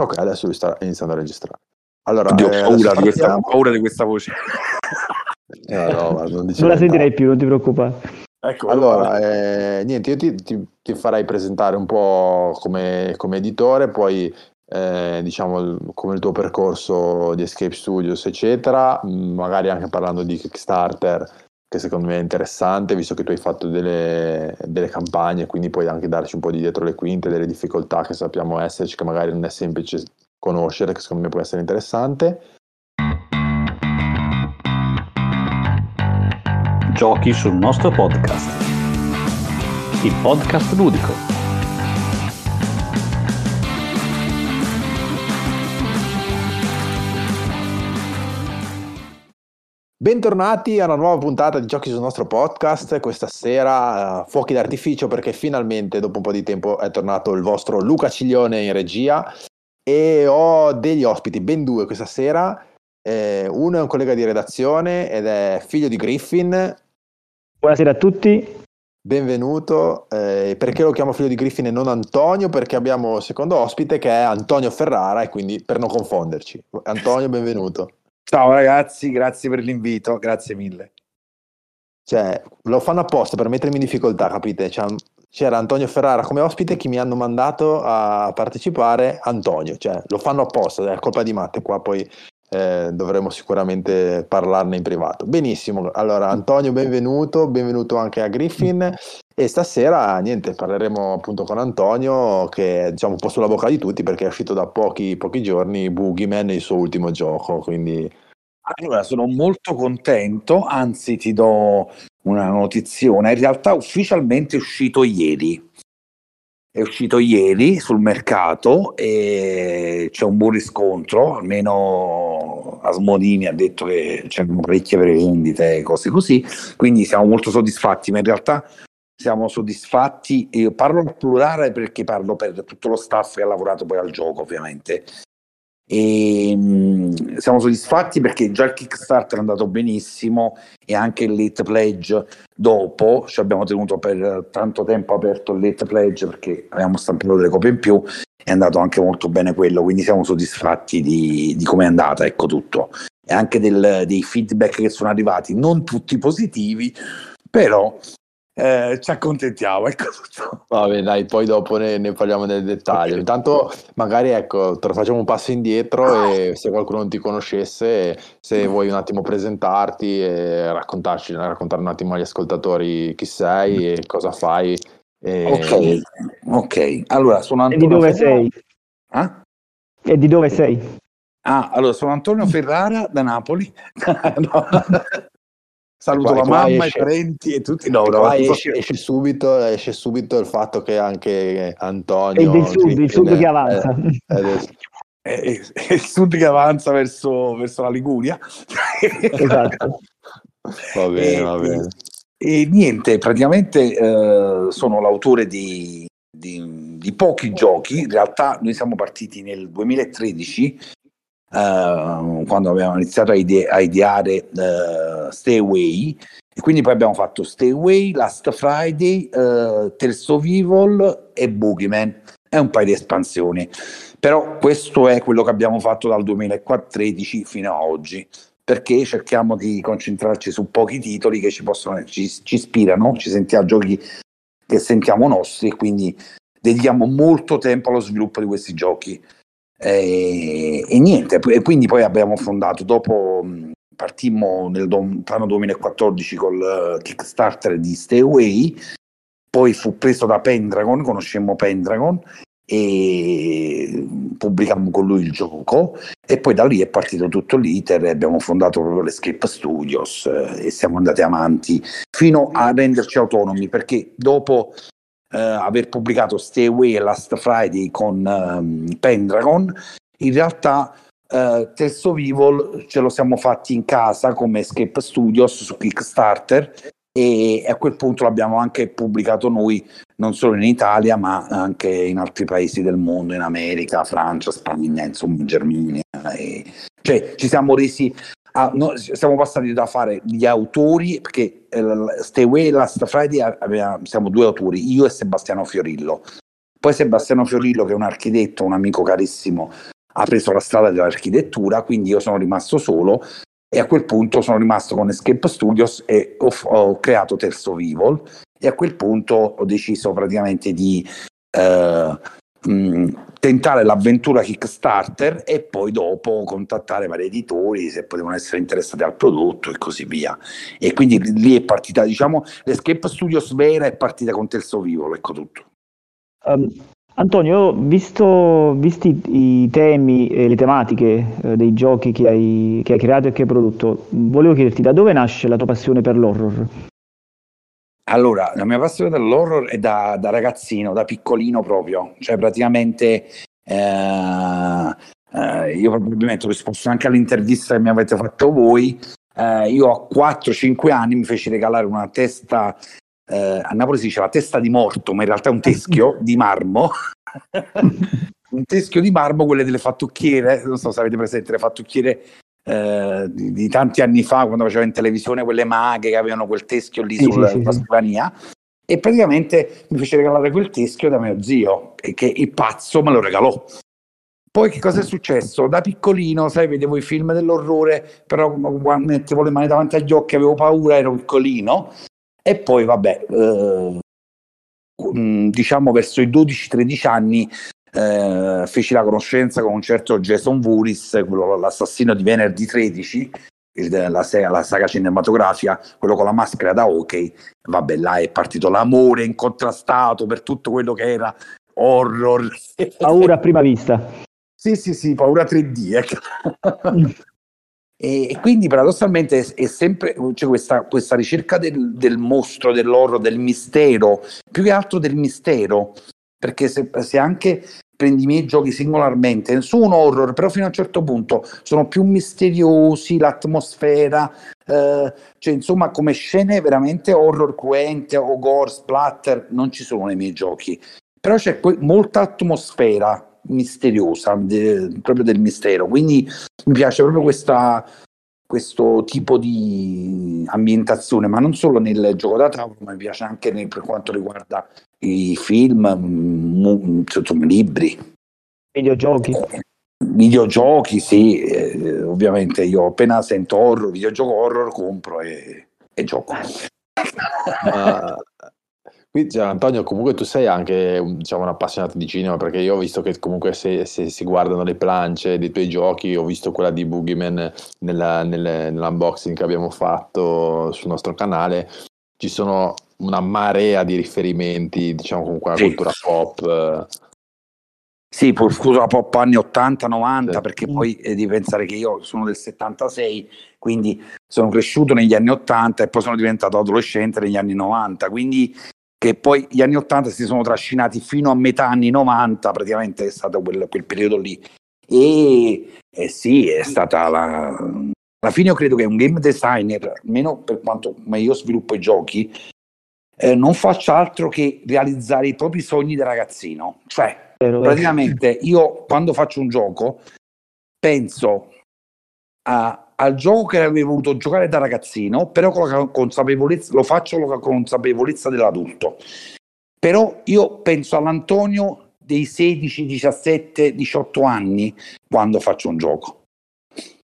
Ok, adesso lui sta iniziando a registrare. Allora, Oddio, eh, ho paura, di questa, paura di questa voce. Eh, no, ma non Non la sentirei più, non ti preoccupare. Ecco, Allora, eh, niente, io ti, ti- ti farei presentare un po' come, come editore, poi eh, diciamo come il tuo percorso di Escape Studios, eccetera, magari anche parlando di Kickstarter, che secondo me è interessante, visto che tu hai fatto delle, delle campagne, quindi puoi anche darci un po' di dietro le quinte, delle difficoltà che sappiamo esserci, che magari non è semplice conoscere, che secondo me può essere interessante. Giochi sul nostro podcast. Il podcast ludico. Bentornati a una nuova puntata di Giochi sul nostro podcast. Questa sera eh, fuochi d'artificio perché finalmente dopo un po' di tempo è tornato il vostro Luca Ciglione in regia e ho degli ospiti, ben due questa sera. Eh, uno è un collega di redazione ed è figlio di Griffin. Buonasera a tutti. Benvenuto. Eh, perché lo chiamo figlio di Griffin e non Antonio? Perché abbiamo il secondo ospite che è Antonio Ferrara e quindi per non confonderci. Antonio, benvenuto. Ciao ragazzi, grazie per l'invito, grazie mille. Cioè, lo fanno apposta per mettermi in difficoltà, capite? Cioè, c'era Antonio Ferrara come ospite, chi mi hanno mandato a partecipare? Antonio, cioè, lo fanno apposta, è colpa di Matte, qua poi eh, dovremo sicuramente parlarne in privato. Benissimo, allora Antonio benvenuto, benvenuto anche a Griffin e stasera, niente, parleremo appunto con Antonio che è diciamo un po' sulla bocca di tutti perché è uscito da pochi, pochi giorni Boogeyman, il suo ultimo gioco, quindi... Allora, sono molto contento, anzi ti do una notizione, in realtà ufficialmente è uscito ieri. È uscito ieri sul mercato e c'è un buon riscontro, almeno Asmodini ha detto che c'erano parecchie prevendite e cose così, quindi siamo molto soddisfatti, ma in realtà siamo soddisfatti, io parlo al plurale perché parlo per tutto lo staff che ha lavorato poi al gioco ovviamente, e mh, siamo soddisfatti perché già il Kickstarter è andato benissimo e anche il late pledge dopo ci abbiamo tenuto per tanto tempo aperto il late pledge perché avevamo stampato delle copie in più è andato anche molto bene quello quindi siamo soddisfatti di, di come è andata ecco tutto. E anche del- dei feedback che sono arrivati non tutti positivi però eh, ci accontentiamo ecco tutto Vabbè, dai, poi dopo ne, ne parliamo nel dettaglio. Ok. Intanto, magari ecco, te lo facciamo un passo indietro e se qualcuno non ti conoscesse, se vuoi un attimo presentarti e raccontarci, raccontare un attimo agli ascoltatori chi sei e cosa fai. E- ok ok allora sono E di Antonio dove Ferrara. sei? Ah? E di dove sei? Ah, allora sono Antonio Ferrara da Napoli. No. Saluto Qua- la mamma, esce- i parenti e tutti. No, e no, esce, esce subito, esce subito il fatto che anche Antonio... È del sud, il sud che è- avanza. è- è del- è, è- è il sud che avanza verso, verso la Liguria. Esatto. Va bene, E- va bene. E niente, praticamente eh, sono l'autore di, di- di pochi giochi. In realtà noi siamo partiti nel 2013, eh, quando abbiamo iniziato a, ide- a ideare eh, Stay Away. E quindi poi abbiamo fatto Stay Away, Last Friday, eh, Terzo Evil e Boogeyman e un paio di espansioni. Però questo è quello che abbiamo fatto dal 2013 fino a oggi perché cerchiamo di concentrarci su pochi titoli che ci possono ci, ci ispirano, ci sentiamo giochi che sentiamo nostri e quindi dedichiamo molto tempo allo sviluppo di questi giochi. E, e niente, e quindi poi abbiamo fondato dopo mh, partimmo nel anno 2014 col eh, Kickstarter di Stay Away, poi fu preso da Pendragon, conoscemmo Pendragon e pubblicammo con lui il gioco e poi da lì è partito tutto l'iter e abbiamo fondato proprio l'Escape Studios eh, e siamo andati avanti fino a renderci autonomi perché dopo eh, aver pubblicato Stay Away Last Friday con ehm, Pendragon in realtà eh, Terzo Evil ce lo siamo fatti in casa come Escape Studios su Kickstarter e a quel punto l'abbiamo anche pubblicato noi non solo in Italia ma anche in altri paesi del mondo, in America, Francia, Spagna, insomma in Germania. E, cioè ci siamo resi, a- no, siamo passati da fare gli autori, perché eh, Stay Away Last Friday aveva- siamo due autori, io e Sebastiano Fiorillo. Poi Sebastiano Fiorillo, che è un architetto, un amico carissimo, ha preso la strada dell'architettura, quindi io sono rimasto solo e a quel punto sono rimasto con Escape Studios e ho, ho creato Terzo Vivol e a quel punto ho deciso praticamente di eh, tentare l'avventura Kickstarter e poi dopo contattare vari editori se potevano essere interessati al prodotto e così via. E quindi lì è partita, diciamo, l'Escape Studios vera è partita con Terzo Vivo, ecco tutto. Um, Antonio, visto, visti i temi e le tematiche eh, dei giochi che hai, che hai creato e che hai prodotto, volevo chiederti da dove nasce la tua passione per l'horror? Allora, la mia passione dell'horror è da, da ragazzino, da piccolino proprio, cioè praticamente eh, eh, io probabilmente ho risposto anche all'intervista che mi avete fatto voi, eh, io a 4-5 anni mi feci regalare una testa, eh, a Napoli si dice la testa di morto, ma in realtà è un teschio di marmo, un teschio di marmo, quelle delle fattucchiere, non so se avete presente le fattucchiere eh, di, di, tanti anni fa quando faceva in televisione quelle maghe che avevano quel teschio lì sì, sulla sì, sì, scrivania e praticamente mi fece regalare quel teschio da mio zio che il pazzo me lo regalò poi che cosa è successo? Da piccolino, sai, vedevo i film dell'orrore, però mettevo le mani davanti agli occhi avevo paura, ero piccolino. E poi, vabbè, eh, diciamo verso i 12-13 anni eh, feci la conoscenza con un certo Jason quello, l'assassino di venerdì 13, il, la, la, saga cinematografica, quello con la maschera da hockey. Vabbè, là è partito l'amore incontrastato per tutto quello che era horror. Paura a prima vista. Sì, sì, sì, paura 3D. Ecco. e, e, quindi paradossalmente è, è sempre c'è questa, questa ricerca del, del, mostro, dell'horror, del mistero, più che altro del mistero, perché se, se anche prendi i miei giochi singolarmente, sono horror, però fino a un certo punto sono più misteriosi, l'atmosfera, eh, cioè insomma come scene veramente horror cruente o gore, splatter, non ci sono nei miei giochi. Però c'è que- molta atmosfera, misteriosa, de, proprio del mistero. Quindi mi piace proprio questa, questo tipo di ambientazione, ma non solo nel gioco da tavolo, ma mi piace anche nel, per quanto riguarda i film, mu, insomma, libri. Videogiochi. Videogiochi, sì, eh, ovviamente io appena sento horror, videogioco horror, compro e, e gioco. Ma Qui, cioè, Antonio, comunque tu sei anche diciamo, un appassionato di cinema, perché io ho visto che comunque se, se si guardano le plance dei tuoi giochi, ho visto quella di Boogeyman nella, nelle, nell'unboxing che abbiamo fatto sul nostro canale, ci sono una marea di riferimenti, diciamo, con quella sì. cultura pop. Sì, cultura pop anni 80-90, sì. perché poi eh, devi pensare che io sono del 76, quindi sono cresciuto negli anni 80 e poi sono diventato adolescente negli anni 90, quindi che poi gli anni 80 si sono trascinati fino a metà anni 90, praticamente è stato quel, quel periodo lì. E eh sì, è stata la... Alla fine io credo che un game designer, almeno per quanto io sviluppo i giochi, eh, non faccia altro che realizzare i propri sogni da ragazzino. Cioè, praticamente io quando faccio un gioco penso a al gioco che avrei voluto giocare da ragazzino, però con la consapevolezza, lo faccio con la consapevolezza dell'adulto. Però io penso all'Antonio dei 16, 17, 18 anni quando faccio un gioco.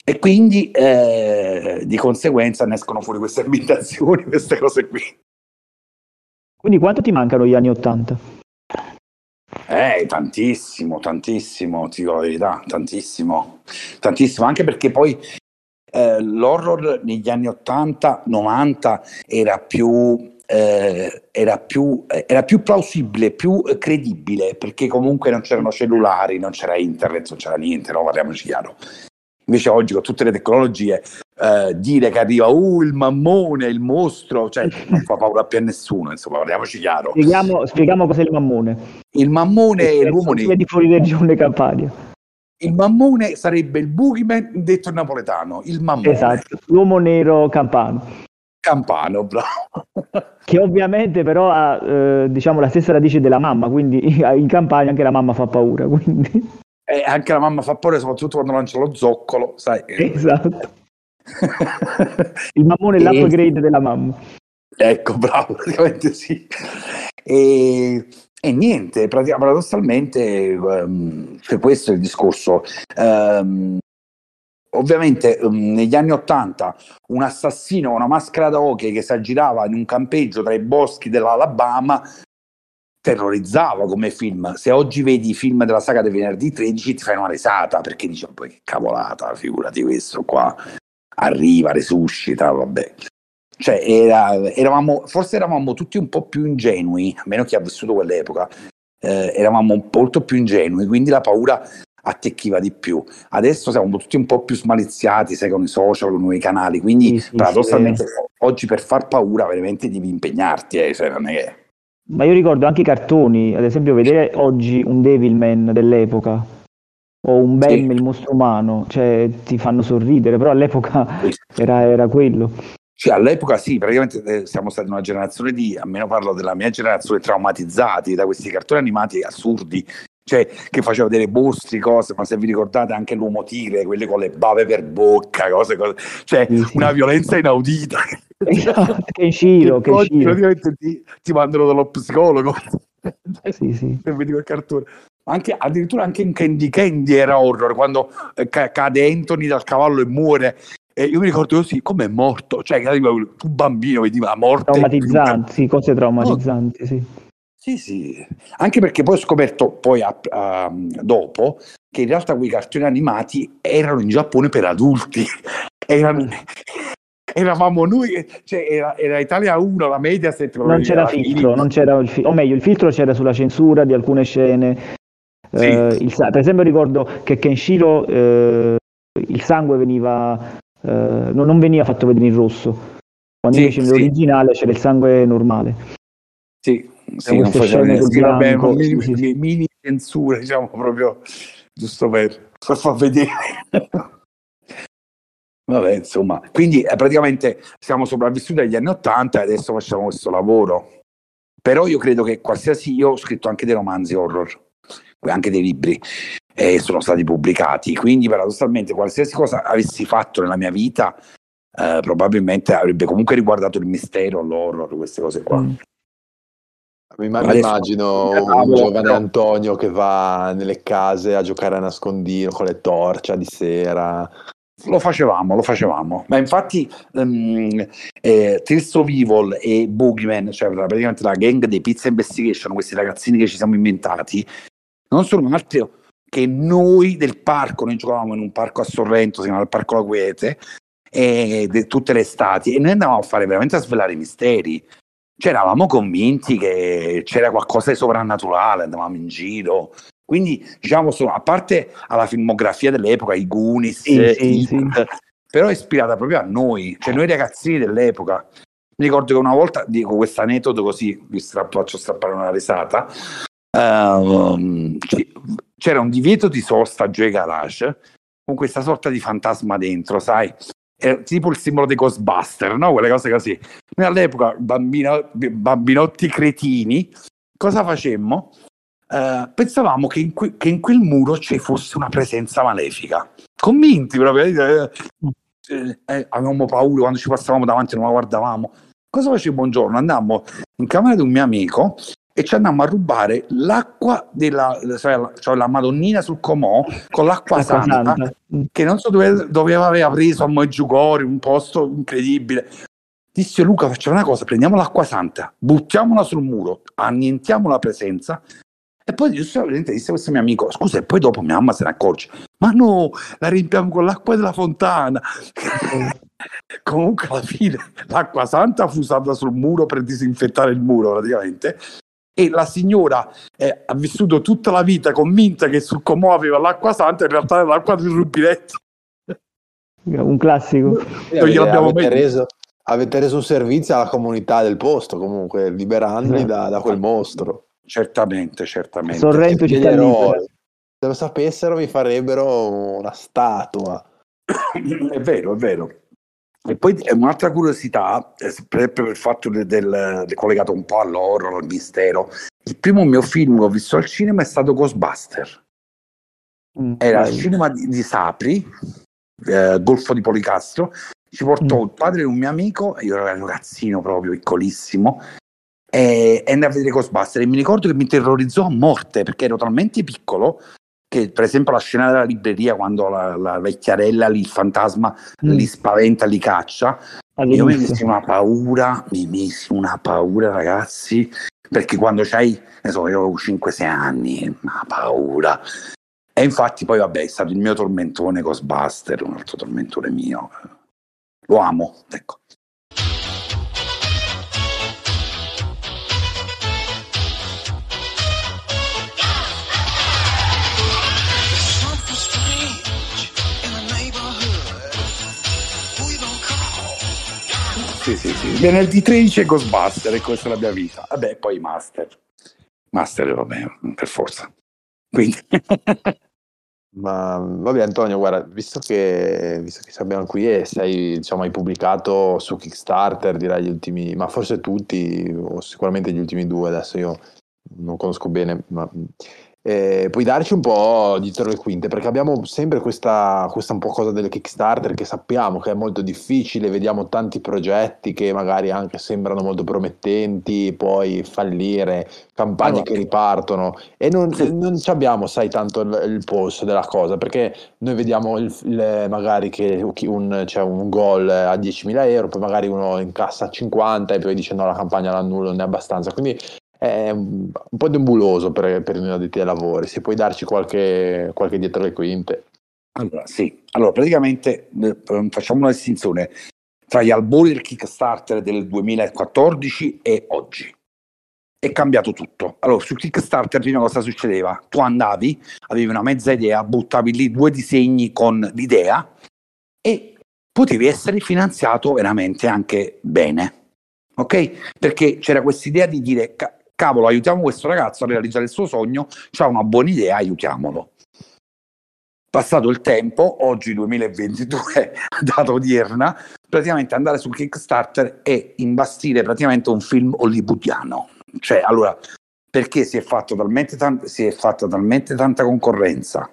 E quindi eh, di conseguenza ne escono fuori queste ambientazioni, queste cose qui. Quindi quanto ti mancano gli anni 80? Eh, tantissimo, tantissimo, ti dico la verità, tantissimo, tantissimo, anche perché poi eh, l'horror negli anni 80-90 era più, eh, era, più, era più plausibile, più credibile, perché comunque non c'erano cellulari, non c'era internet, non c'era niente, no? parliamoci chiaro. Invece oggi con tutte le tecnologie eh, dire che arriva uh, il mammone, il mostro, cioè non fa paura più a nessuno, insomma, parliamoci chiaro. Spieghiamo, spieghiamo cos'è il mammone. Il mammone è l'uomo nero. di fuori regione Campania. Il mammone sarebbe il boogeyman detto in napoletano, il mammone. Esatto, l'uomo nero campano. Campano, bravo. Che ovviamente però ha eh, diciamo la stessa radice della mamma, quindi in Campania anche la mamma fa paura. Quindi. E anche la mamma fa paura, soprattutto quando lancia lo zoccolo, sai. Esatto. il mammone è l'upgrade della mamma. Ecco, bravo, praticamente sì. E E niente, pratica- paradossalmente, ehm, cioè questo è il discorso. Ehm, ovviamente ehm, negli anni Ottanta un assassino con una maschera da hockey che si aggirava in un campeggio tra i boschi dell'Alabama terrorizzava come film. Se oggi vedi i film della saga del venerdì 13 ti fai una risata perché dici "Oh, poi che cavolata, figurati questo qua arriva, resuscita, vabbè. Cioè, era- eravamo, forse eravamo tutti un po' più ingenui, a meno chi ha vissuto quell'epoca, eh, eravamo un po' molto più ingenui, quindi la paura attecchiva di più. Adesso siamo tutti un po' più smaliziati, sai, con i social, con i canali, quindi Sì, sì, paradossalmente oggi per far paura veramente devi impegnarti, eh, cioè, non è che- Ma io ricordo anche i cartoni, ad esempio vedere oggi un Devilman dell'epoca o un Bem, Sì. il mostro umano, cioè ti fanno sorridere, però all'epoca era, era quello. Cioè, all'epoca sì, praticamente eh, siamo stati una generazione di, almeno parlo della mia generazione, traumatizzati da questi cartoni animati assurdi, cioè che faceva vedere mostri, cose, ma se vi ricordate anche l'uomo tigre, quelle con le bave per bocca, cose, cose cioè una violenza inaudita. Che oggi Kenshiro. praticamente ti, ti mandano dallo psicologo. Sì, sì. Se vedi quel cartone. Anche, addirittura anche in Candy Candy era horror, quando eh, ca- cade Anthony dal cavallo e muore. E io mi ricordo così, come è morto? Cioè, che un bambino, vedi la morte. Traumatizzanti, sì, cose traumatizzanti, sì. Sì, sì, anche perché poi ho scoperto poi a- a- dopo che in realtà quei cartoni animati erano in Giappone per adulti. Erano- eravamo noi, cioè era, era Italia 1, la Mediaset. Non c'era filtro, non c'era il fi- o meglio, il filtro c'era sulla censura di alcune scene. Sì. Eh, il per esempio ricordo che Kenshiro eh, il sangue veniva eh, no- non veniva fatto vedere in rosso, quando Sì, invece sì. nell'originale c'era il sangue normale. Sì, sì, non faceva vabbè, mini, sì. mini censure, diciamo proprio giusto per, per far vedere. Vabbè, insomma, quindi eh, praticamente siamo sopravvissuti agli anni Ottanta e adesso facciamo questo lavoro. Però io credo che qualsiasi, io ho scritto anche dei romanzi horror, anche dei libri, e sono stati pubblicati, quindi paradossalmente qualsiasi cosa avessi fatto nella mia vita eh, probabilmente avrebbe comunque riguardato il mistero, l'horror, queste cose qua. Mm. Mi immagino un giovane però- Antonio che va nelle case a giocare a nascondino con le torce di sera. Lo facevamo, lo facevamo. Ma infatti um, eh, of Evil e Boogeyman, cioè praticamente la gang dei Pizza Investigation, questi ragazzini che ci siamo inventati, non sono altro che noi del parco, noi giocavamo in un parco a Sorrento, si chiama il Parco La Quiete, e de- tutte le estati, e noi andavamo a fare veramente a svelare i misteri. Cioè eravamo convinti che c'era qualcosa di sovrannaturale, andavamo in giro. Quindi, diciamo, sono- a parte alla filmografia dell'epoca, i Goonies, Sì, sì, It, sì. però è ispirata proprio a noi, cioè noi ragazzini dell'epoca. Mi ricordo che una volta, dico questo aneddoto così, vi strappo- faccio strappare una risata, ci- c'era un divieto di sosta giù ai garage con questa sorta di fantasma dentro, sai? Era tipo il simbolo dei Ghostbuster, no? Quelle cose così. Noi all'epoca, bambino- bambinotti cretini, cosa facemmo? Eh, pensavamo che in, que- che in quel muro ci fosse una presenza malefica. Convinti proprio. eh, eh, eh, avevamo paura quando ci passavamo davanti, non la guardavamo. Cosa facemmo un giorno? Andammo in camera di un mio amico e ci andammo a rubare l'acqua della cioè, la- cioè la Madonnina sul comò con l'acqua Acqua santa, santa. Che non so dove, dove aveva preso a Moggiugori, un posto incredibile. Disse Luca, facciamo una cosa, prendiamo l'acqua santa, buttiamola sul muro, annientiamo la presenza e poi giustamente disse questo mio amico, scusa, e poi dopo mia mamma se ne accorge, ma no, la riempiamo con l'acqua della fontana. Comunque alla fine l'acqua santa fu usata sul muro per disinfettare il muro praticamente e la signora eh, ha vissuto tutta la vita convinta che sul comò aveva l'acqua santa, in realtà era l'acqua del rubinetto. Un classico. Avete, mai- reso, avete reso un servizio alla comunità del posto, comunque, liberandoli Esatto. da, da quel mostro. Certamente, certamente. Sorrento città libera. Se lo sapessero vi farebbero una statua. È vero, è vero. E poi un'altra curiosità, eh, per, per il fatto del, del- del- collegato un po' all'horror, al mistero. Il primo mio film che ho visto al cinema è stato Ghostbuster. Mm, Era al bello. cinema di, di Sapri, eh, Golfo di Policastro. Ci portò Mm. il padre di un mio amico, io ero un ragazzino proprio piccolissimo. E, andai a vedere Ghostbuster. E mi ricordo che mi terrorizzò a morte perché ero talmente piccolo che per esempio la scena della libreria quando la, la vecchiarella lì, il fantasma mm. li spaventa, li caccia io mi messi una paura mi messi una paura ragazzi perché quando c'hai ne so io avevo 5-6 anni una paura. E infatti poi vabbè è stato il mio tormentone Ghostbuster un altro tormentone mio. Lo amo ecco Venerdì 13 è Ghostbuster e questa è la mia vita. Vabbè, poi Master. Master, vabbè, per forza. Quindi... Ma vabbè Antonio, guarda, visto che, visto che abbiamo qui e sei, diciamo, hai pubblicato su Kickstarter, direi gli ultimi, ma forse tutti, o sicuramente gli ultimi due, adesso io non conosco bene, ma eh, puoi darci un po' dietro le quinte, perché abbiamo sempre questa, questa un po' cosa del Kickstarter che sappiamo che è molto difficile, vediamo tanti progetti che magari anche sembrano molto promettenti, poi fallire, campagne allora. che ripartono e non, non abbiamo, sai, tanto il, il, polso della cosa, perché noi vediamo il, il, magari che un, c'è un goal a 10.000 euro, poi magari uno incassa 50 e poi dice no, la campagna l'annullo, non è abbastanza, quindi è un, po' nebuloso per, per noi addetti ai lavori. Se puoi darci qualche, qualche dietro le quinte. Allora, sì. Allora, praticamente eh, facciamo una distinzione tra gli albori del Kickstarter del 2014 e oggi. È cambiato tutto. Allora, su Kickstarter prima cosa succedeva? Tu andavi, avevi una mezza idea, buttavi lì due disegni con l'idea e potevi essere finanziato veramente anche bene. Ok? Perché c'era questa idea di dire cavolo, aiutiamo questo ragazzo a realizzare il suo sogno, ha una buona idea, aiutiamolo. Passato il tempo, oggi 2022, data odierna, praticamente andare su Kickstarter e imbastire praticamente un film hollywoodiano. Cioè, allora, perché si è, fatto talmente tan- si è fatta talmente tanta concorrenza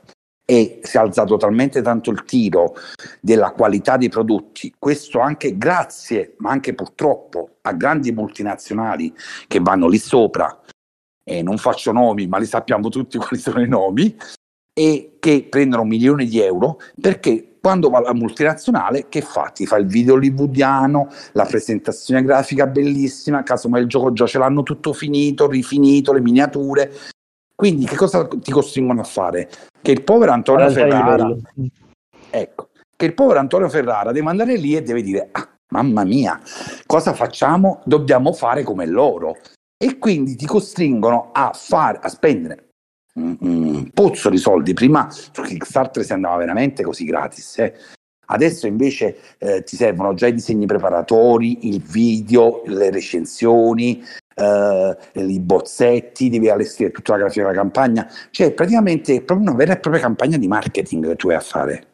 e si è alzato talmente tanto il tiro della qualità dei prodotti, questo anche grazie, ma anche purtroppo a grandi multinazionali che vanno lì sopra, e non faccio nomi, ma li sappiamo tutti quali sono i nomi, e che prendono milioni di euro perché quando va la multinazionale che fa? Ti fa il video hollywoodiano, la presentazione grafica bellissima, casomai il gioco già ce l'hanno tutto finito, rifinito, le miniature, quindi che cosa ti costringono a fare? Che il povero Antonio Ferrara, ecco, che il povero Antonio Ferrara deve andare lì e deve dire, ah, mamma mia, cosa facciamo? Dobbiamo fare come loro. E quindi ti costringono a, fare, a spendere un pozzo di soldi. Prima su Kickstarter si andava veramente così gratis. Eh? Adesso invece eh, ti servono già i disegni preparatori, il video, le recensioni, eh, i bozzetti, devi allestire tutta la grafica della campagna, cioè praticamente è proprio una vera e propria campagna di marketing che tu vai a fare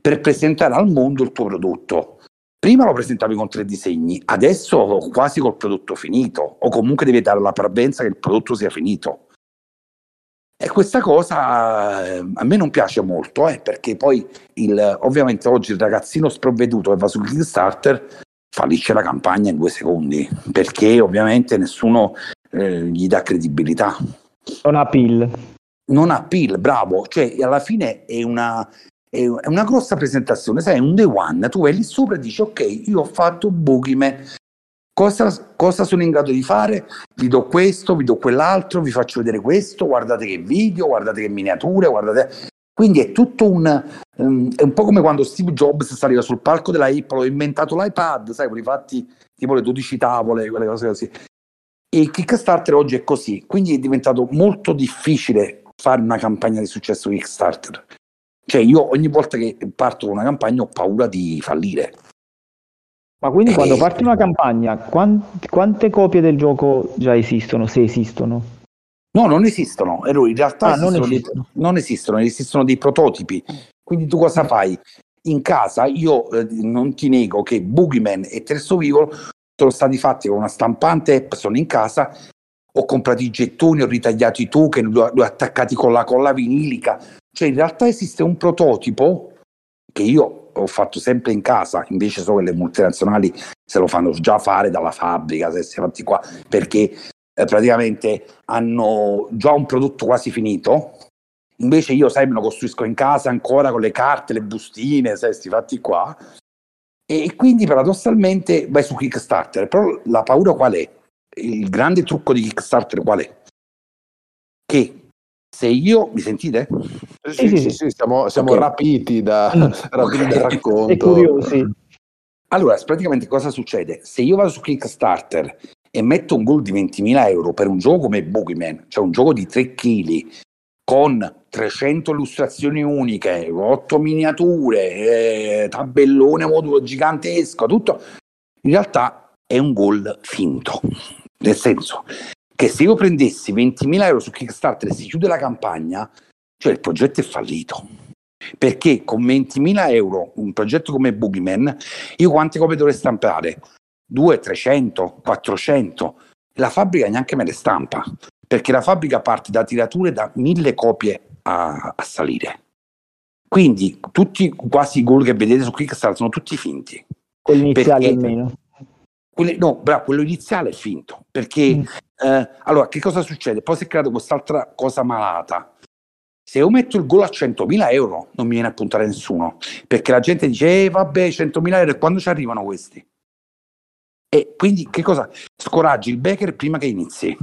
per presentare al mondo il tuo prodotto. Prima lo presentavi con tre disegni, adesso quasi col prodotto finito, o comunque devi dare la parvenza che il prodotto sia finito. E questa cosa eh, a me non piace molto, eh, perché poi il, ovviamente oggi il ragazzino sprovveduto che va su Kickstarter fallisce la campagna in due secondi, perché ovviamente nessuno eh, gli dà credibilità. Non ha pill. Non ha pill, bravo, cioè alla fine è una, è una grossa presentazione, sai, un day one, tu vai lì sopra e dici ok, io ho fatto Boogeyman, cosa, cosa sono in grado di fare? Vi do questo, vi do quell'altro, vi faccio vedere questo, guardate che video, guardate che miniature, guardate... Quindi è tutto un, um, è un po' come quando Steve Jobs saliva sul palco della Apple, ho inventato l'iPad, sai, quelli fatti tipo le 12 tavole, quelle cose così. E il Kickstarter oggi è così, quindi è diventato molto difficile fare una campagna di successo Kickstarter. Cioè io ogni volta che parto con una campagna ho paura di fallire. Ma quindi quando parti una campagna, quant- quante copie del gioco già esistono, se esistono? No, non esistono, in realtà ah, esistono non, esistono. Dei, non, esistono. esistono, dei prototipi. Quindi tu cosa fai? In casa io eh, non ti nego che Boogeyman e Terzo Vivo sono stati fatti con una stampante app, sono in casa, ho comprato i gettoni, ho ritagliato i ho, li ho attaccati con la colla vinilica. Cioè in realtà esiste un prototipo che io ho fatto sempre in casa, invece so che le multinazionali se lo fanno già fare dalla fabbrica, se si è fatti qua, perché eh, praticamente hanno già un prodotto quasi finito. Invece io, sai, me lo costruisco in casa ancora con le carte, le bustine, sai, sti fatti qua. E quindi paradossalmente vai su Kickstarter. Però la paura qual è? Il grande trucco di Kickstarter qual è? Che se io mi sentite? Sì, sì, sì, sì siamo, siamo okay. rapiti, da, rapiti okay. dal racconto. E curiosi. Allora, praticamente cosa succede? Se io vado su Kickstarter e metto un goal di 20.000 euro per un gioco come Boogeyman, cioè un gioco di 3 kg con 300 illustrazioni uniche, 8 miniature, eh, tabellone modulo gigantesco, tutto, in realtà è un goal finto. Nel senso che se io prendessi 20.000 euro su Kickstarter e si chiude la campagna, cioè il progetto è fallito. Perché con 20.000 euro un progetto come Boogeyman, io quante copie dovrei stampare? 2, 300, 400. La fabbrica neanche me le stampa, perché la fabbrica parte da tirature da mille copie a, a salire. Quindi tutti quasi i goal che vedete su Kickstarter sono tutti finti. Quelli iniziali almeno. Quelli, no, bravo, quello iniziale è finto, perché mm. eh, allora che cosa succede? Poi si è creata quest'altra cosa malata. Se io metto il gol a 100.000 euro non mi viene a puntare nessuno, perché la gente dice, eh, vabbè, 100.000 euro, e quando ci arrivano questi? E quindi che cosa? Scoraggi il Becker prima che inizi.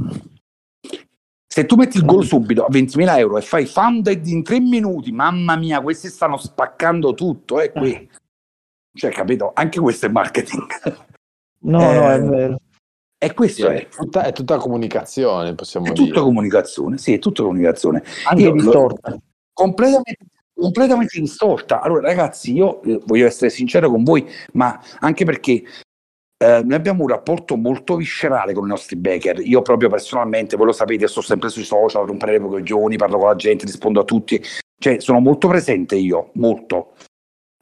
Se tu metti il gol subito a 20.000 euro e fai funded in tre minuti, mamma mia, questi stanno spaccando tutto, è eh, qui. Cioè, capito? Anche questo è marketing. No, eh, no, è vero. E questo è, è, tutta, è tutta comunicazione, possiamo è dire. È tutta comunicazione, sì, è tutta comunicazione. Anche distorta. Completamente, completamente distorta. Allora, ragazzi, io eh, voglio essere sincero con voi, ma anche perché eh, noi abbiamo un rapporto molto viscerale con i nostri backer. Io proprio personalmente, voi lo sapete, sto sempre sui social, rompere le coglioni, parlo con la gente, rispondo a tutti. Cioè, sono molto presente io, molto,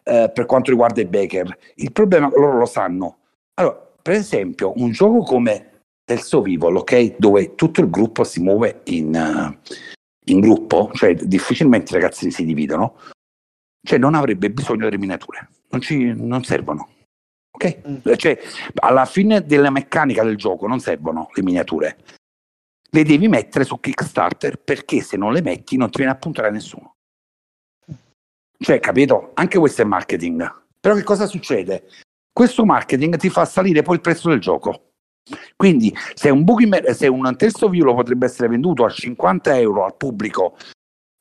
eh, per quanto riguarda i backer. Il problema loro lo sanno. Allora, per esempio, un gioco come Terzo Vivo, ok? Dove tutto il gruppo si muove in, uh, in gruppo, cioè difficilmente i ragazzi si dividono, cioè non avrebbe bisogno delle miniature, non, ci, non servono Ok? Mm. Cioè, alla fine della meccanica del gioco non servono le miniature. Le devi mettere su Kickstarter perché se non le metti non ti viene a puntare nessuno. Cioè, capito? Anche questo è marketing. Però che cosa succede? Questo marketing ti fa salire poi il prezzo del gioco. Quindi se un, bookie, se un testo view potrebbe essere venduto a 50 euro al pubblico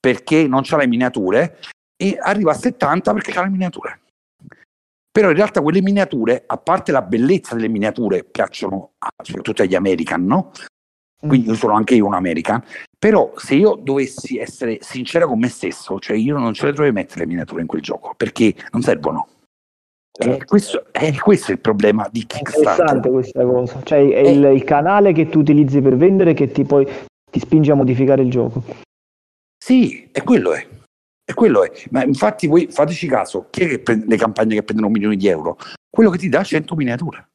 perché non c'ha le miniature, e arriva a 70 perché c'ha le miniature. Però in realtà quelle miniature, a parte la bellezza delle miniature, piacciono a, soprattutto agli American, no? Quindi io sono anche io un American. Però se io dovessi essere sincero con me stesso, cioè io non ce le dovrei mettere le miniature in quel gioco, perché non servono. Certo. Eh, questo, eh, questo, è il problema di Kickstarter. È interessante questa cosa. Cioè è eh. il, il, canale che tu utilizzi per vendere che ti, poi, ti spinge a modificare il gioco. Sì, è quello è. E quello è. Ma infatti voi fateci caso, chi è che prende le campagne che prendono milioni di euro? Quello che ti dà 100 miniature.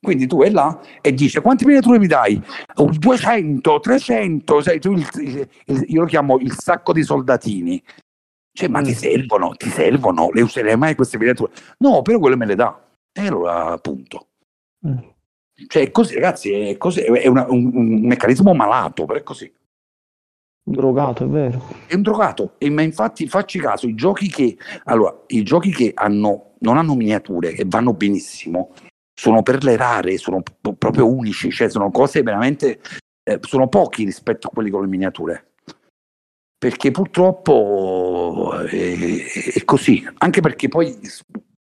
Quindi tu vai là e dice quante miniature mi dai? 200, 300, sai, tu il, il, il, io lo chiamo il sacco di soldatini. Cioè, ma ti mm. servono, ti servono, le userai mai queste miniature? No, però quello me le dà. E allora, appunto. Mm. Cioè, è così, ragazzi, è, così, è una, un, un, meccanismo malato, però è così. Drogato, è vero. È un drogato, e, ma infatti facci caso, i giochi che, allora, i giochi che hanno, non hanno miniature e vanno benissimo, sono per le rare, sono p- proprio unici, cioè sono cose veramente, eh, sono pochi rispetto a quelli con le miniature. Perché purtroppo è, è così, anche perché poi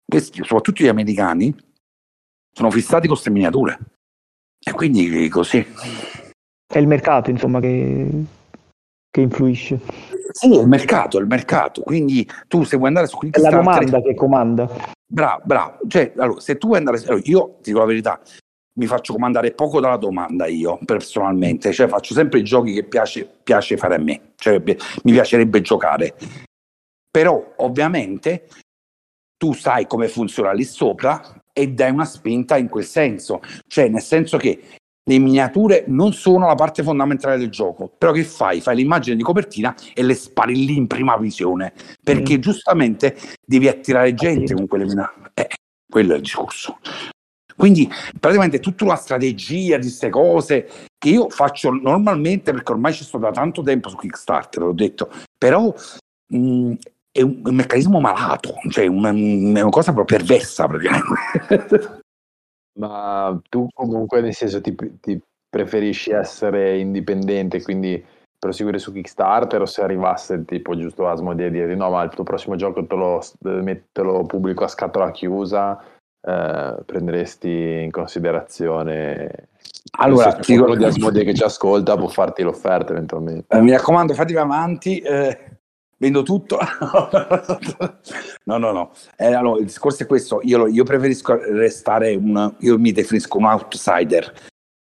questi, soprattutto gli americani, sono fissati con queste miniature. E quindi così. È il mercato, insomma, che che influisce. Sì, il mercato, il mercato. Quindi tu se vuoi andare su Kickstarter... È la domanda che comanda. Bravo, bravo. Cioè, allora, se tu vuoi andare... Allora, io ti dico la verità, mi faccio comandare poco dalla domanda io, personalmente. Cioè, faccio sempre i giochi che piace, piace fare a me. Cioè, mi piacerebbe giocare. Però, ovviamente, tu sai come funziona lì sopra e dai una spinta in quel senso. Cioè, nel senso che le miniature non sono la parte fondamentale del gioco, però che fai? Fai l'immagine di copertina e le spari lì in prima visione, perché mm. giustamente devi attirare gente con quelle miniature. Eh, quello è il discorso. Quindi praticamente tutta una strategia di queste cose che io faccio normalmente perché ormai ci sto da tanto tempo su Kickstarter, l'ho detto, però mh, mm, è un, un, meccanismo malato, cioè una, è una cosa proprio perversa praticamente. Ma tu comunque nel senso ti, ti preferisci essere indipendente, quindi proseguire su Kickstarter o se arrivasse tipo giusto Asmodee a dire no ma il tuo prossimo gioco te lo, te lo pubblico a scatola chiusa eh, prenderesti in considerazione allora se quello di Asmodee che ci ascolta può farti l'offerta eventualmente. Eh, mi raccomando fatevi avanti eh, vendo tutto. No no no. Eh, allora, il discorso è questo. Io, io preferisco restare un io mi definisco un outsider.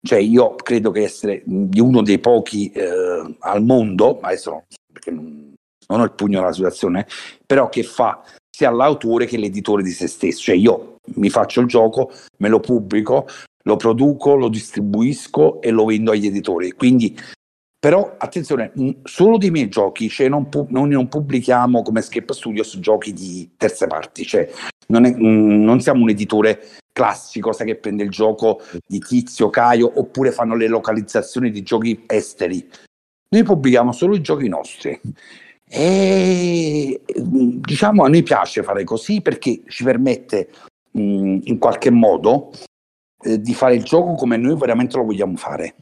Cioè io credo che essere uno dei pochi eh, al mondo adesso no, perché non, non ho il pugno nella situazione però che fa sia l'autore che l'editore di se stesso. Cioè io mi faccio il gioco me lo pubblico lo produco lo distribuisco e lo vendo agli editori. Quindi però attenzione, solo dei miei giochi, cioè non, pu- non, non pubblichiamo come Scape Studios giochi di terze parti, cioè non, è, non, siamo un editore classico, sai che prende il gioco di Tizio, Caio, oppure fanno le localizzazioni di giochi esteri. Noi pubblichiamo solo i giochi nostri. E diciamo a noi piace fare così perché ci permette mh, in qualche modo eh, di fare il gioco come noi veramente lo vogliamo fare.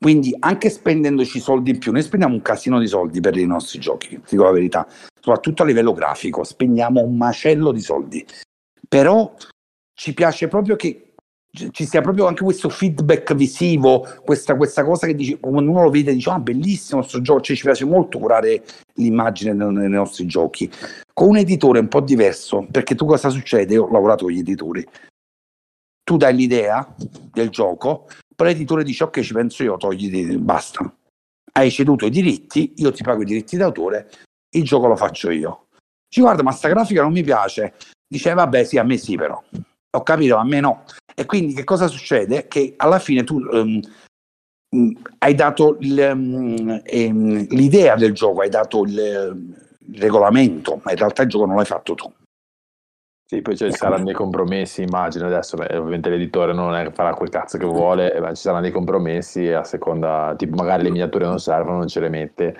Quindi anche spendendoci soldi in più, noi spendiamo un casino di soldi per i nostri giochi, dico la verità, soprattutto a livello grafico, spendiamo un macello di soldi. Però ci piace proprio che ci sia proprio anche questo feedback visivo, questa, questa cosa che dice, quando uno lo vede dice ah bellissimo questo gioco, cioè, ci piace molto curare l'immagine nei, nostri giochi. Con un editore un po' diverso, perché tu cosa succede? Io ho lavorato con gli editori, tu dai l'idea del gioco, poi l'editore dice ok ci penso io, togli, basta. Hai ceduto i diritti, io ti pago i diritti d'autore, il gioco lo faccio io. Ci guarda, ma sta grafica non mi piace. Dice vabbè sì, a me sì però. Ho capito, a me no. E quindi che cosa succede? Che alla fine tu um, hai dato um, um, l'idea del gioco, hai dato il regolamento, ma in realtà il gioco non l'hai fatto tu. Sì, poi ci saranno dei compromessi, immagino. Adesso, beh, ovviamente l'editore non è farà quel cazzo che vuole, ma ci saranno dei compromessi a seconda, tipo magari le miniature non servono, non ce le mette.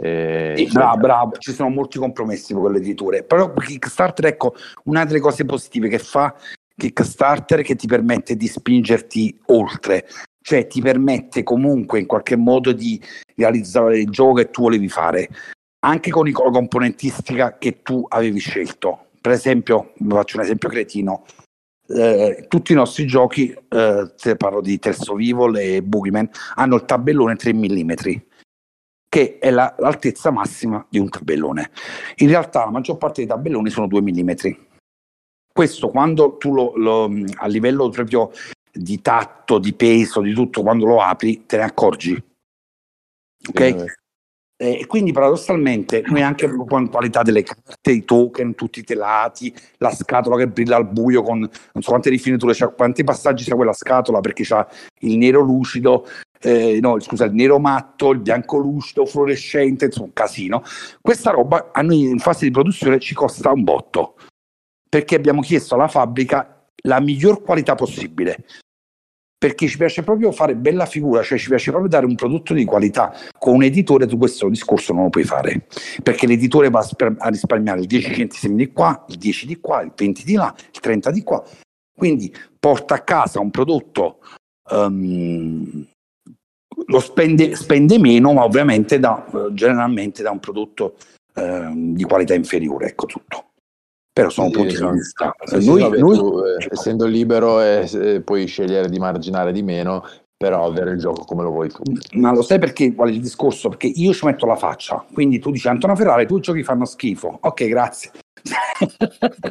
E... Sì, bravo, bravo, ci sono molti compromessi con l'editore, però Kickstarter, ecco, una delle cose positive che fa Kickstarter che ti permette di spingerti oltre, cioè ti permette comunque in qualche modo di realizzare il gioco che tu volevi fare, anche con la componentistica che tu avevi scelto per esempio, faccio un esempio cretino, eh, tutti i nostri giochi, eh, se parlo di Terzo Vivo e Boogeyman, hanno il tabellone 3 mm, che è la, l'altezza massima di un tabellone. In realtà la maggior parte dei tabelloni sono 2 mm. Questo quando tu lo, lo, a livello proprio di tatto, di peso, di tutto, quando lo apri, te ne accorgi. Ok? Eh, e quindi paradossalmente noi anche con qualità delle carte, i token, tutti i telati, la scatola che brilla al buio con non so quante rifiniture, cioè, quanti passaggi c'è quella scatola perché c'ha il nero lucido, eh, no scusa, il nero matto, il bianco lucido, fluorescente, insomma un casino. Questa roba a noi in fase di produzione ci costa un botto perché abbiamo chiesto alla fabbrica la miglior qualità possibile perché ci piace proprio fare bella figura, cioè ci piace proprio dare un prodotto di qualità. Con un editore tu questo discorso non lo puoi fare, perché l'editore va a risparmiare il 10 centesimi di qua, il 10 di qua, il 20 di là, il 30 di qua. Quindi porta a casa un prodotto, um, lo spende, spende, meno, ma ovviamente da, generalmente da un prodotto um, di qualità inferiore, ecco tutto però sono sì, punti di vista. Sì, noi, vabbè, noi... Tu, eh, essendo libero eh, eh, puoi scegliere di marginare di meno, però avere il gioco come lo vuoi tu. Ma lo sai perché qual è il discorso? Perché io ci metto la faccia, quindi tu dici Antonio Ferrari, tu giochi fanno schifo. Ok, grazie.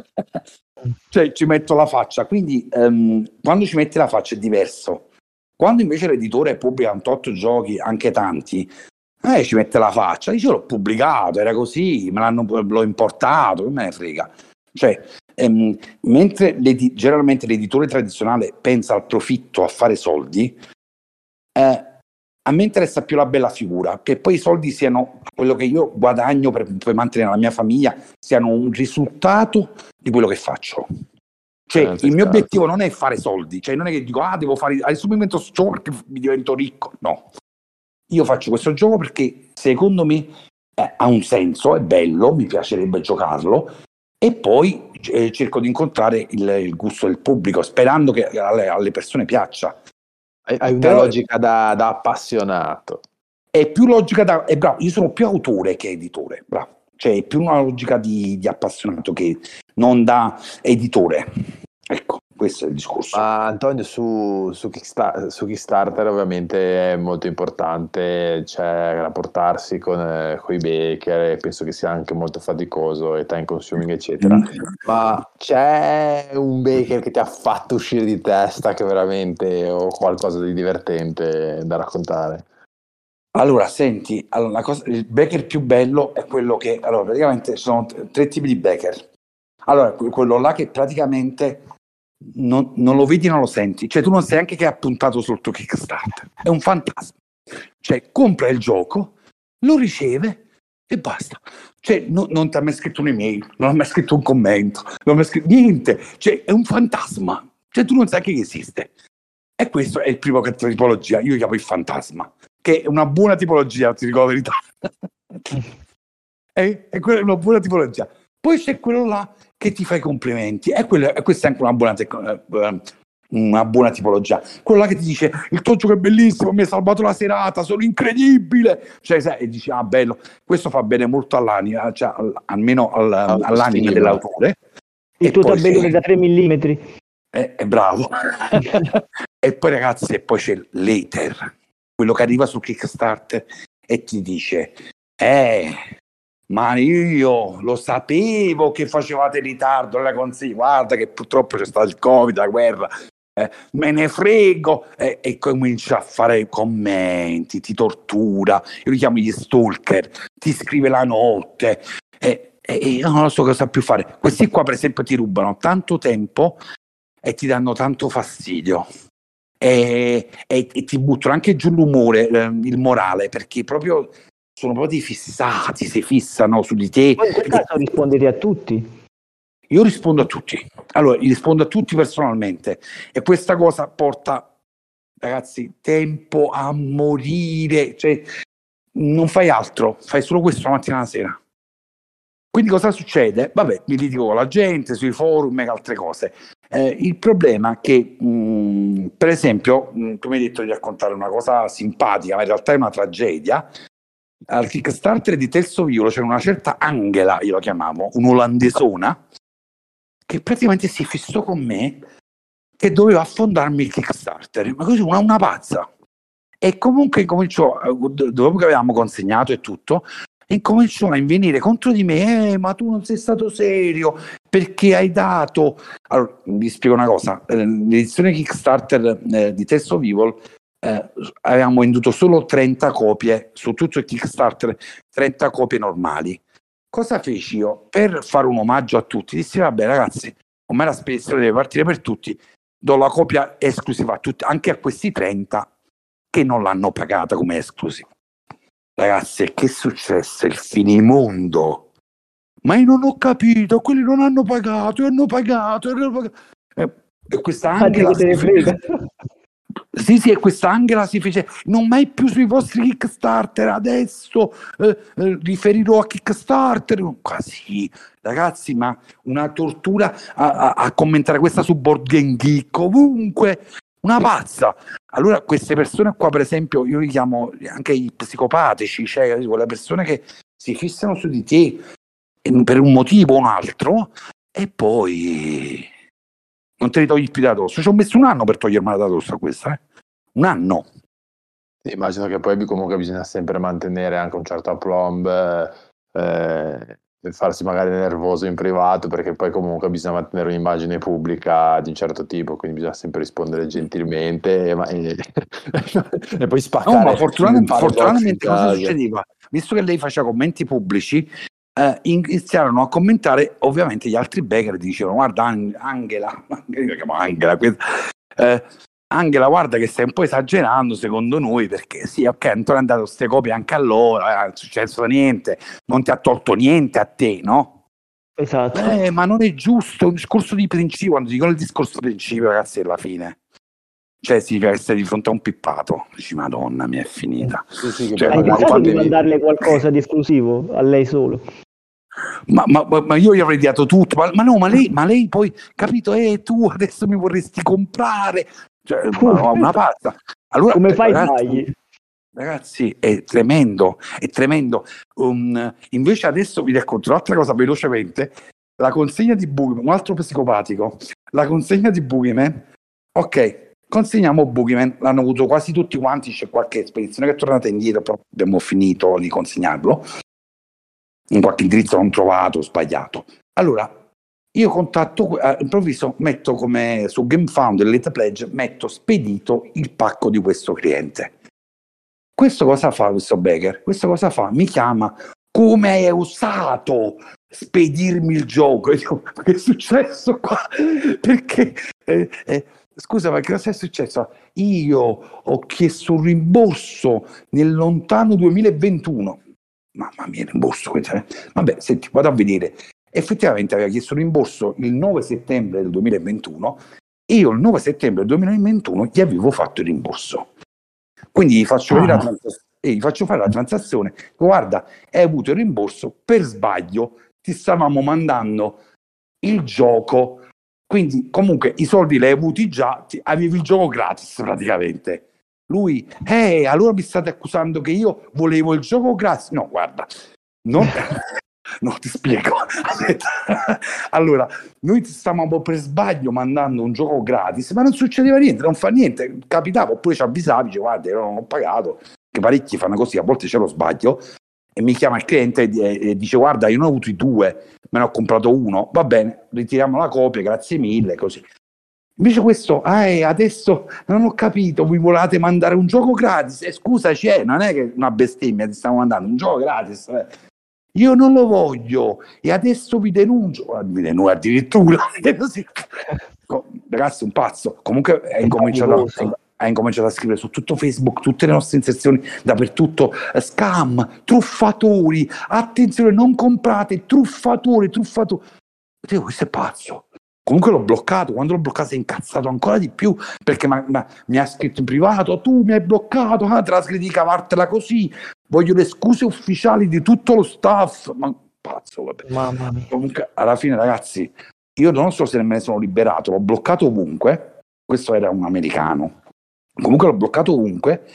cioè ci metto la faccia, quindi um, quando ci metti la faccia è diverso. Quando invece l'editore pubblica un tot giochi, anche tanti, eh, ci mette la faccia, dice l'ho pubblicato, era così, me l'hanno, l'ho importato, che me ne frega. Cioè, ehm, mentre generalmente l'editore tradizionale pensa al profitto, a fare soldi, eh, a me interessa più la bella figura, che poi i soldi siano quello che io guadagno per, per mantenere la mia famiglia, siano un risultato di quello che faccio. Cioè, Certo, il mio certo. obiettivo non è fare soldi, cioè non è che dico, ah, devo fare, adesso mi divento perché mi divento ricco. No. Io faccio questo gioco perché secondo me eh, ha un senso, è bello, mi piacerebbe giocarlo e poi eh, cerco di incontrare il, il gusto del pubblico, sperando che alle, alle persone piaccia. Hai, una Però- logica da, da appassionato. È più logica da... È bravo, io sono più autore che editore, bravo. Cioè è più una logica di, di appassionato che non da editore. Ecco, questo è il discorso. Ma Antonio, su, su, Kickstar- su Kickstarter ovviamente è molto importante cioè, rapportarsi con, eh, i baker, penso che sia anche molto faticoso e time consuming, eccetera. Ma c'è un baker che ti ha fatto uscire di testa che veramente o qualcosa di divertente da raccontare? Allora, senti, allora, cosa- il baker più bello è quello che, allora, praticamente sono t- tre tipi di baker. Allora, que- quello là che praticamente non, non lo vedi, non lo senti, cioè tu non sai anche che ha puntato sul tuo Kickstarter, è un fantasma. Cioè, compra il gioco, lo riceve e basta. Cioè, no- non ti ha mai scritto un'email, non ha mai scritto un commento, non ha mai scritto niente, cioè, è un fantasma. Cioè, tu non sai che esiste. E questo è il primo tipologia, io chiamo il fantasma che è una buona tipologia, ti dico la verità. è, è una buona tipologia. Poi c'è quello là che ti fa i complimenti, e, quello- e questa è anche una buona, tec- eh, una buona tipologia. Quello là che ti dice il tuo gioco è bellissimo, mi hai salvato la serata, sono incredibile. Cioè, sai, e dici, ah, bello, questo fa bene molto all'anima, cioè, al- almeno al- all'anima dell'autore. Il E tuo tabellone da 3 mm. Eh, è bravo. e poi ragazzi, e poi c'è l'Ether, quello che arriva su Kickstarter e ti dice, eh, ma io lo sapevo che facevate ritardo alla consegna, guarda che purtroppo c'è stato il Covid, la guerra, eh, me ne frego, eh, e comincia a fare commenti, ti tortura, io li chiamo gli stalker, ti scrive la notte, e, e- e io non so cosa più fare. Questi qua, per esempio, ti rubano tanto tempo e ti danno tanto fastidio. E, e- e ti buttano anche giù l'umore, eh, il morale, perché proprio sono proprio fissati, si fissano su di te. Poi in quel caso rispondete a tutti. Io rispondo a tutti. Allora, rispondo a tutti personalmente e questa cosa porta, ragazzi, tempo a morire. Cioè, non fai altro, fai solo questo la mattina e la sera. Quindi cosa succede? Vabbè, mi litigo con la gente, sui forum e altre cose. Eh, il problema è che, mh, per esempio, mh, tu mi hai detto di raccontare una cosa simpatica, ma in realtà è una tragedia. Al Kickstarter di Terzo Violo c'era una certa Angela, io la chiamavo, un'olandesona, che praticamente si fissò con me che doveva affondarmi il Kickstarter, ma così una, una pazza. E comunque incominciò, eh, do- dopo che avevamo consegnato e tutto, incominciò a invenire contro di me, eh, ma tu non sei stato serio, perché hai dato... Allora, vi spiego una cosa, l'edizione Kickstarter eh, di Terzo Vivo eh, avevamo venduto solo 30 copie, su tutto il Kickstarter 30 copie normali. Cosa feci io? Per fare un omaggio a tutti, dissi vabbè ragazzi, ormai la spedizione deve partire per tutti, do la copia esclusiva a tutti, anche a questi 30 che non l'hanno pagata come esclusiva. Ragazzi, che è successo? Il finimondo. Ma io non ho capito, quelli non hanno pagato, hanno pagato, hanno pagato. Eh, E questa Infatti Angela sì, sì, e questa Angela si fece non mai più sui vostri Kickstarter, adesso eh, eh, riferirò a Kickstarter. Quasi, ragazzi, ma una tortura a, a- a commentare questa su Board Game Geek, ovunque, una pazza. Allora, queste persone qua, per esempio, io li chiamo anche i psicopatici, cioè quelle persone che si fissano su di te per un motivo o un altro e poi non te li togli più da dosso. Ci ho messo un anno per togliermela da dosso a questa, eh. Un anno. Immagino che poi comunque bisogna sempre mantenere anche un certo aplomb, eh, e farsi magari nervoso in privato, perché poi comunque bisogna mantenere un'immagine pubblica di un certo tipo, quindi bisogna sempre rispondere gentilmente e, e- e poi spaccare. No, ma fortunatamente, fortunatamente cosa succedeva? Visto che lei faceva commenti pubblici, eh, iniziarono a commentare, ovviamente gli altri baker dicevano guarda An- Angela, Angela, questa, eh, Angela, guarda che stai un po' esagerando secondo noi, perché sì, ok, Antonio ha dato queste copie anche a loro, eh, non è successo niente, non ti ha tolto niente a te, no? Esatto. Eh, ma non è giusto, è un discorso di principio, quando dicono il discorso di principio, ragazzi, alla fine. Cioè, si essere di fronte a un pippato. Dici, madonna, mi è finita. Sì, sì, che Cioè, Hai pensato di mandarle qualcosa di esclusivo a lei solo? Ma, ma- ma- io gli avrei dato tutto, ma, ma no, ma lei, ma lei poi, capito, eh, tu adesso mi vorresti comprare, cioè, ma no, una pazza. Allora, Come fai ragazzi, sbagli? Ragazzi, è tremendo, è tremendo. Um, invece adesso vi racconto un'altra cosa velocemente. La consegna di Boogeyman, un altro psicopatico, la consegna di Boogeyman, ok, consegniamo Boogeyman, l'hanno avuto quasi tutti quanti, c'è qualche spedizione che è tornata indietro, però abbiamo finito di consegnarlo. In qualche indirizzo non trovato, sbagliato. Allora, io contatto, all'improvviso metto come su GameFound e Late Pledge, metto spedito il pacco di questo cliente. Questo cosa fa questo Becker? Questo cosa fa? Mi chiama come hai usato spedirmi il gioco? E dico, che è successo qua? Perché, eh, eh, scusa, ma che cosa è successo? Io ho chiesto un rimborso nel lontano 2021. Mamma mia, rimborso. eh. Vabbè, senti, vado a vedere. Effettivamente aveva chiesto un rimborso il 9 settembre del 2021 e io il 9 settembre del 2021 gli avevo fatto il rimborso. Quindi gli faccio, Ah. transazione, e gli faccio fare la transazione. Guarda, hai avuto il rimborso per sbaglio, ti stavamo mandando il gioco. Quindi, comunque, i soldi li hai avuti già, ti- avevi il gioco gratis praticamente. Lui, eh, allora mi state accusando che io volevo il gioco gratis? No, guarda, non, no, ti spiego. Allora, noi stavamo per sbaglio mandando un gioco gratis, ma non succedeva niente, non fa niente, capitava, oppure ci avvisavi, dice, guarda, io non ho pagato, che parecchi fanno così, a volte c'è lo sbaglio, e mi chiama il cliente e, e- e dice, guarda, io non ho avuto i due, me ne ho comprato uno, va bene, ritiriamo la copia, grazie mille, così. Invece questo, ah, adesso non ho capito, vi volete mandare un gioco gratis? Eh, scusa, c'è, non è che una bestemmia, ti stiamo mandando un gioco gratis. eh. Io non lo voglio e adesso vi denuncio. Ah, Vi denuncio addirittura. Ragazzi, un pazzo. Comunque ha incominciato. Ha incominciato a scrivere su tutto Facebook, tutte le nostre inserzioni, dappertutto, eh, scam, truffatori, attenzione, non comprate, truffatori, truffatori. Dio, questo è pazzo. Comunque l'ho bloccato, quando l'ho bloccato si è incazzato ancora di più perché ma- ma- mi ha scritto in privato, tu mi hai bloccato, ah, trasgredi di cavartela così, voglio le scuse ufficiali di tutto lo staff, ma pazzo, vabbè. Mamma mia. Comunque alla fine ragazzi, io non so se me ne sono liberato, l'ho bloccato ovunque, questo era un americano, comunque l'ho bloccato ovunque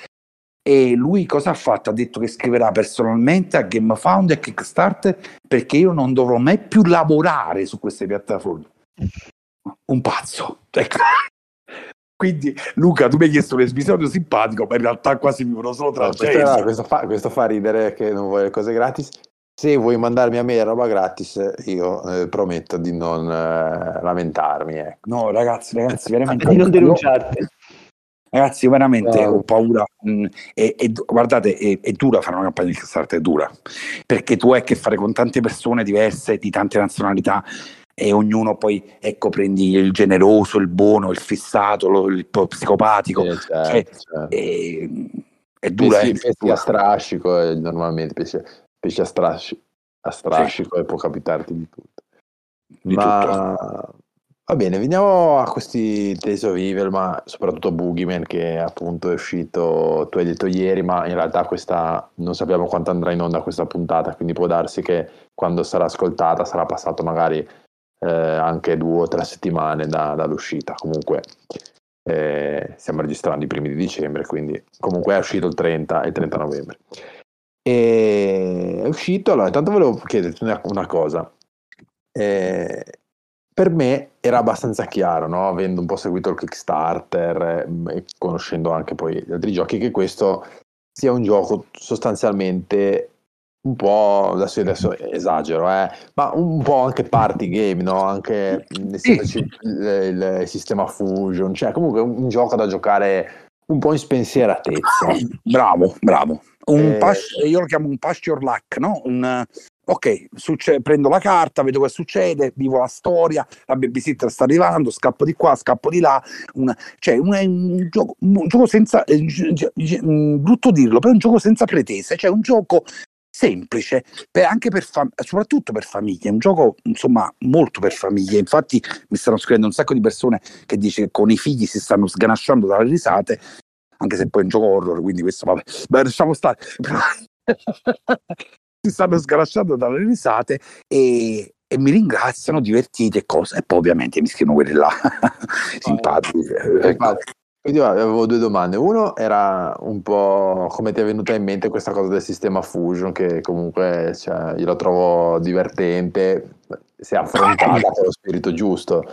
e lui cosa ha fatto? Ha detto che scriverà personalmente a GameFound e Kickstarter perché io non dovrò mai più lavorare su queste piattaforme. Un pazzo. Ecco. Quindi Luca, tu mi hai chiesto un episodio simpatico, ma in realtà quasi vivono solo No, questo, fa, questo fa ridere che non vuoi le cose gratis. Se vuoi mandarmi a me roba gratis, io eh, prometto di non eh, lamentarmi. ecco. No, ragazzi, ragazzi, veramente. Di non io- denunciarti. Ragazzi, veramente Wow. ho paura. mh, e, e- guardate, è, è dura fare una campagna di Kickstarter, è dura. Perché tu hai a che fare con tante persone diverse, di tante nazionalità, e ognuno poi, ecco, prendi il generoso, il buono, il fissato, lo- il psicopatico. Eh, certo, Cioè, certo. E, è dura, Pesci, eh, pesci a strascico, eh, normalmente pesci, pesci a, strasci- a strascico e può capitarti di tutto. Di ma va bene, veniamo a questi Tales of Evil, ma soprattutto Boogeyman che appunto è uscito, tu hai detto ieri, ma in realtà questa non sappiamo quanto andrà in onda questa puntata, quindi può darsi che quando sarà ascoltata sarà passato magari eh, anche due o tre settimane da- dall'uscita. Comunque eh, stiamo registrando i primi di dicembre, quindi comunque è uscito il 30 e il 30 novembre. E è uscito, allora intanto volevo chiederti una, una cosa. Eh, per me era abbastanza chiaro, no? avendo un po' seguito il Kickstarter eh, e conoscendo anche poi gli altri giochi, che questo sia un gioco sostanzialmente un po', adesso, adesso esagero, eh, ma un po' anche party game, no? anche essendoci il, il- sistema fusion, cioè comunque un, gioco da giocare un po' in spensieratezza. Bravo, bravo. Un Eh, pas- io lo chiamo un pasture luck, no? Un, ok, succe- prendo la carta, vedo cosa succede, vivo la storia, la babysitter sta arrivando, scappo di qua, scappo di là, una, cioè un, un, gioco, un gioco senza, eh, brutto dirlo, però un gioco senza pretese, cioè un gioco semplice, per, anche per fam- soprattutto per famiglie, un gioco insomma molto per famiglie, infatti mi stanno scrivendo un sacco di persone che dice che con i figli si stanno sganasciando dalle risate, anche se poi è un gioco horror, quindi questo vabbè, beh, lasciamo stare. si stanno sganasciando dalle risate e, e mi ringraziano, divertiti e cose. E poi ovviamente mi scrivono quelli là, simpatici. Eh, quindi avevo due domande. Uno era un po' come ti è venuta in mente questa cosa del sistema Fusion, che comunque cioè, io lo trovo divertente, se affrontata con lo spirito giusto.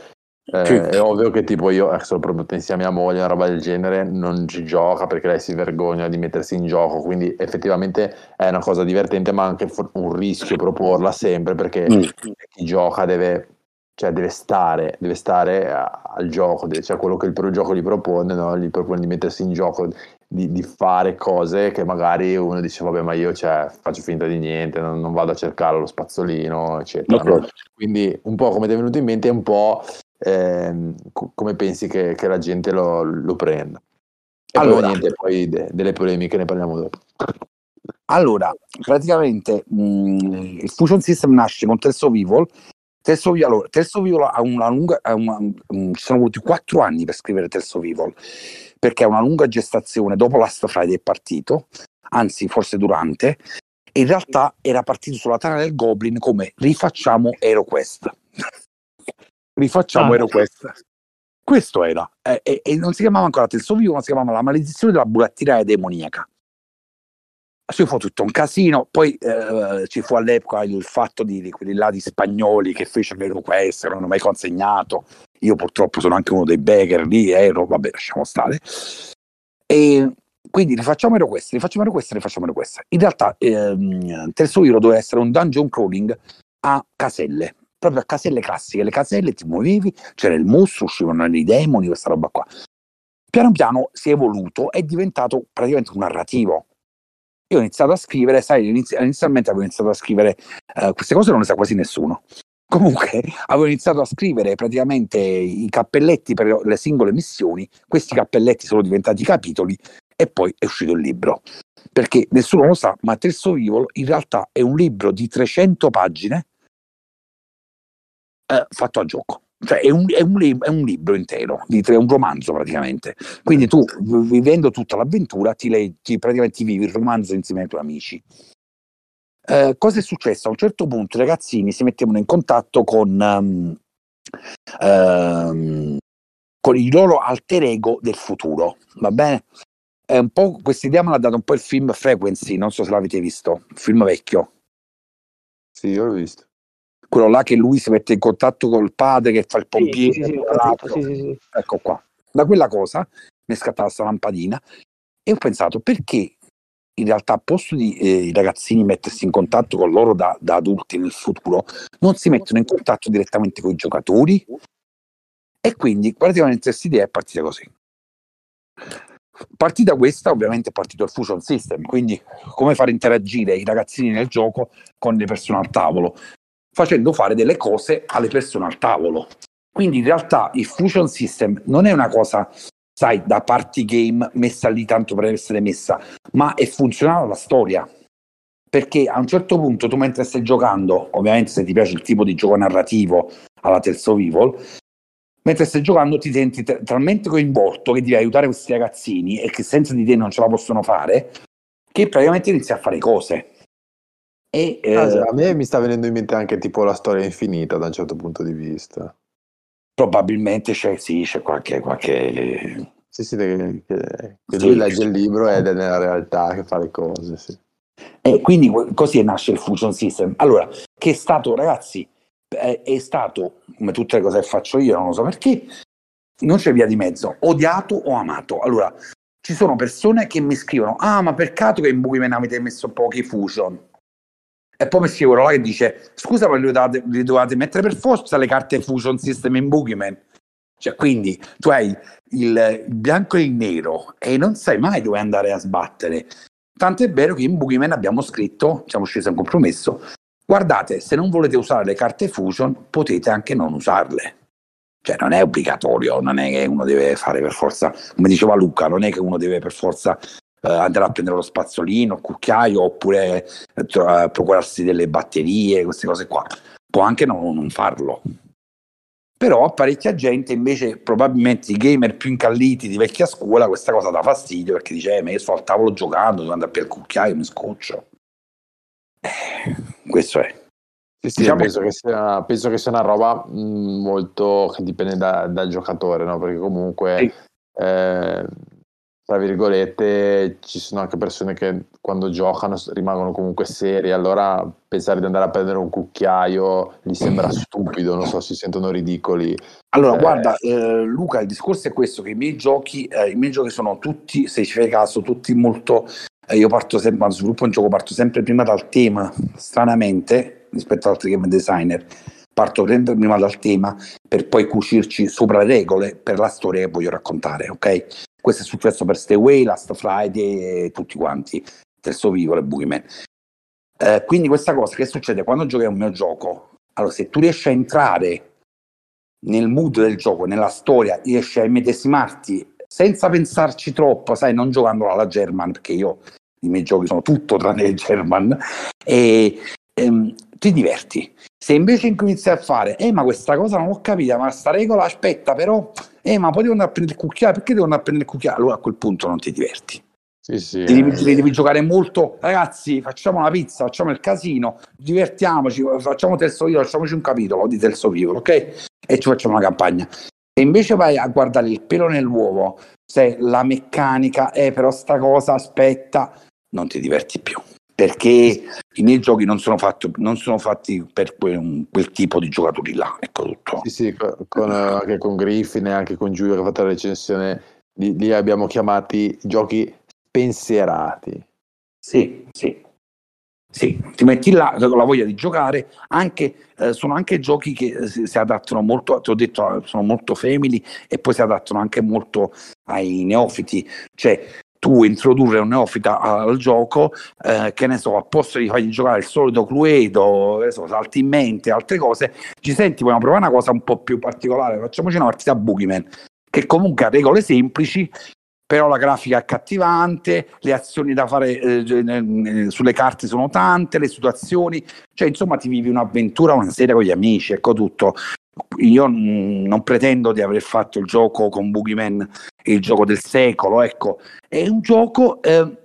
Eh. È ovvio che tipo io, adesso proprio pensi a mia moglie, una roba del genere, non ci gioca perché lei si vergogna di mettersi in gioco, quindi effettivamente è una cosa divertente, ma anche un rischio proporla sempre perché mm. chi gioca deve, cioè deve stare, deve stare a, al gioco, cioè quello che il gioco gli propone, no? gli propone di mettersi in gioco, di, di, fare cose che magari uno dice vabbè ma io cioè, faccio finta di niente, non, non vado a cercare lo spazzolino, eccetera. No? Quindi un po' come ti è venuto in mente è un po' eh, come pensi che, che, la gente lo, lo prenda. E allora, poi, niente, poi de, delle polemiche ne parliamo dopo. Allora, praticamente mh, mm, il Fusion System nasce con of Evil. Tales of, allora, of Evil ha una lunga, ha una, um, ci sono voluti quattro anni per scrivere of Evil, perché è una lunga gestazione dopo Last Friday è partito, anzi forse durante, in realtà era partito sulla tana del Goblin come rifacciamo HeroQuest rifacciamo ah, questa. Questo era, e, e, e, non si chiamava ancora Tales of ma si chiamava La maledizione della burattinaia demoniaca. Ci fu tutto un casino, poi eh, ci fu all'epoca il fatto di, di, quelli là di spagnoli che fecero le request, non hanno mai consegnato. Io purtroppo sono anche uno dei beggar lì, ero, vabbè, lasciamo stare. E quindi rifacciamo request, rifacciamo request, rifacciamo request. In realtà ehm, Tales of doveva essere un dungeon crawling a caselle, proprio a caselle classiche, le caselle ti muovevi, c'era il mostro, uscivano i demoni, questa roba qua. Piano piano si è evoluto, è diventato praticamente un narrativo. Io ho iniziato a scrivere, sai, inizi- inizialmente avevo iniziato a scrivere, uh, queste cose non le sa quasi nessuno. Comunque avevo iniziato a scrivere praticamente i cappelletti per le singole missioni, questi cappelletti sono diventati capitoli e poi è uscito il libro. Perché nessuno lo sa, ma Terzo Vivolo in realtà è un libro di 300 pagine eh, fatto a gioco. Cioè è un, è, un, è un, libro intero, è un romanzo praticamente. Quindi tu, vivendo tutta l'avventura, ti, leggi, ti praticamente vivi il romanzo insieme ai tuoi amici. Eh, cosa è successo? A un certo punto i ragazzini si mettevano in contatto con, um, um, con il loro alter ego del futuro, va bene? È un po', questa idea me l'ha dato un po' il film Frequency, non so se l'avete visto, un film vecchio. Sì, io l'ho visto quello là che lui si mette in contatto col padre che fa il pompiere. Sì, sì, sì, ecco qua. Da quella cosa mi è scattata questa lampadina e ho pensato perché in realtà a posto di eh, i ragazzini mettersi in contatto con loro da, da adulti nel futuro, non si mettono in contatto direttamente con i giocatori e quindi praticamente questa idea è partita così. Partita questa, ovviamente è partito il Fusion System, quindi come far interagire i ragazzini nel gioco con le persone al tavolo facendo fare delle cose alle persone al tavolo. Quindi in realtà il Fusion System non è una cosa, sai, da party game messa lì tanto per essere messa, ma è funzionale alla storia. Perché a un certo punto tu mentre stai giocando, ovviamente se ti piace il tipo di gioco narrativo alla Tales of Evil, mentre stai giocando ti senti t- talmente coinvolto che devi aiutare questi ragazzini e che senza di te non ce la possono fare, che praticamente inizi a fare cose. E, eh, a me mi sta venendo in mente anche tipo la storia infinita da un certo punto di vista. Probabilmente c'è, sì, c'è qualche... qualche... Sì, sì, che, che, che sì, lui legge il libro ed è nella realtà che fa le cose, sì. E quindi così nasce il Fusion System. Allora, che è stato, ragazzi, è, è stato, come tutte le cose che faccio io, non lo so perché, non c'è via di mezzo, odiato o amato. Allora, ci sono persone che mi scrivono, ah, ma peccato che in Boogeyman avete messo pochi Fusion. E poi scrive quello là che dice: Scusa, ma li dovete, li dovete mettere per forza le carte Fusion System in Boogeyman. Cioè, quindi tu hai il bianco e il nero e non sai mai dove andare a sbattere. Tanto è vero che in Boogeyman abbiamo scritto, siamo scesi a un compromesso, Guardate, se non volete usare le carte Fusion, potete anche non usarle. Cioè, non è obbligatorio, non è che uno deve fare per forza, come diceva Luca, non è che uno deve per forza eh, andare a prendere lo spazzolino, il cucchiaio, oppure eh, procurarsi delle batterie, queste cose qua. Può anche non, non farlo. Però a parecchia gente invece, probabilmente i gamer più incalliti di vecchia scuola, questa cosa dà fastidio perché dice, eh, ma io sto al tavolo giocando, devo andare per il cucchiaio, mi scoccio. Eh, questo è. Sì, sì, diciamo... penso, che sia, penso, che sia, una roba mh, molto che dipende da, dal giocatore, no? perché comunque sì. eh, tra virgolette, ci sono anche persone che quando giocano rimangono comunque serie, allora pensare di andare a prendere un cucchiaio gli sembra stupido, non so, si sentono ridicoli. Allora, eh, guarda, eh, Luca, il discorso è questo, che i miei giochi, eh, i miei giochi sono tutti, se ci fai caso, tutti molto... Eh, io parto sempre, quando sviluppo un gioco, parto sempre prima dal tema, stranamente, rispetto ad altri game designer, parto sempre prima dal tema per poi cucirci sopra le regole per la storia che voglio raccontare, ok? Questo è successo per Stay Away, Last Friday e tutti quanti, Terzo Vivo e Boogeyman. Eh, quindi questa cosa che succede quando giochi a un mio gioco, allora se tu riesci a entrare nel mood del gioco, nella storia, riesci a immedesimarti senza pensarci troppo, sai, non giocando alla German, perché io i miei giochi sono tutto tranne il German, e ehm, ti diverti. Se invece incominzi a fare, eh ma questa cosa non l'ho capita, ma sta regola aspetta però eh ma poi devo andare a prendere il cucchiaio, perché devo andare a prendere il cucchiaio? Allora a quel punto non ti diverti. Sì, sì, ti devi, eh. devi, giocare molto, ragazzi. Facciamo la pizza, facciamo il casino, divertiamoci, facciamo terzo vivo, facciamoci un capitolo di terzo vivo, ok? E ci facciamo una campagna. E invece vai a guardare il pelo nell'uovo, se la meccanica, eh, però sta cosa aspetta, non ti diverti più perché i miei giochi non sono, fatti, non sono fatti per quel, quel, tipo di giocatori là. Ecco tutto. Sì, sì, con, anche con Griffin e anche con Giulio che ha fatto la recensione, li, li abbiamo chiamati giochi pensierati. Sì, sì. Sì, ti metti là con la voglia di giocare, anche, eh, sono anche giochi che si, si, adattano molto, ti ho detto, sono molto family e poi si adattano anche molto ai neofiti, cioè tu introdurre un neofita al gioco, eh, che ne so, a posto di fargli giocare il solito Cluedo, so, salti in mente, altre cose, ci senti, vogliamo provare una cosa un po' più particolare, facciamoci una partita a Boogeyman, che comunque ha regole semplici, però la grafica è accattivante, le azioni da fare eh, sulle carte sono tante, le situazioni, cioè insomma ti vivi un'avventura una sera con gli amici, ecco tutto io non pretendo di aver fatto il gioco con Boogeyman, il gioco del secolo, ecco, è un gioco eh,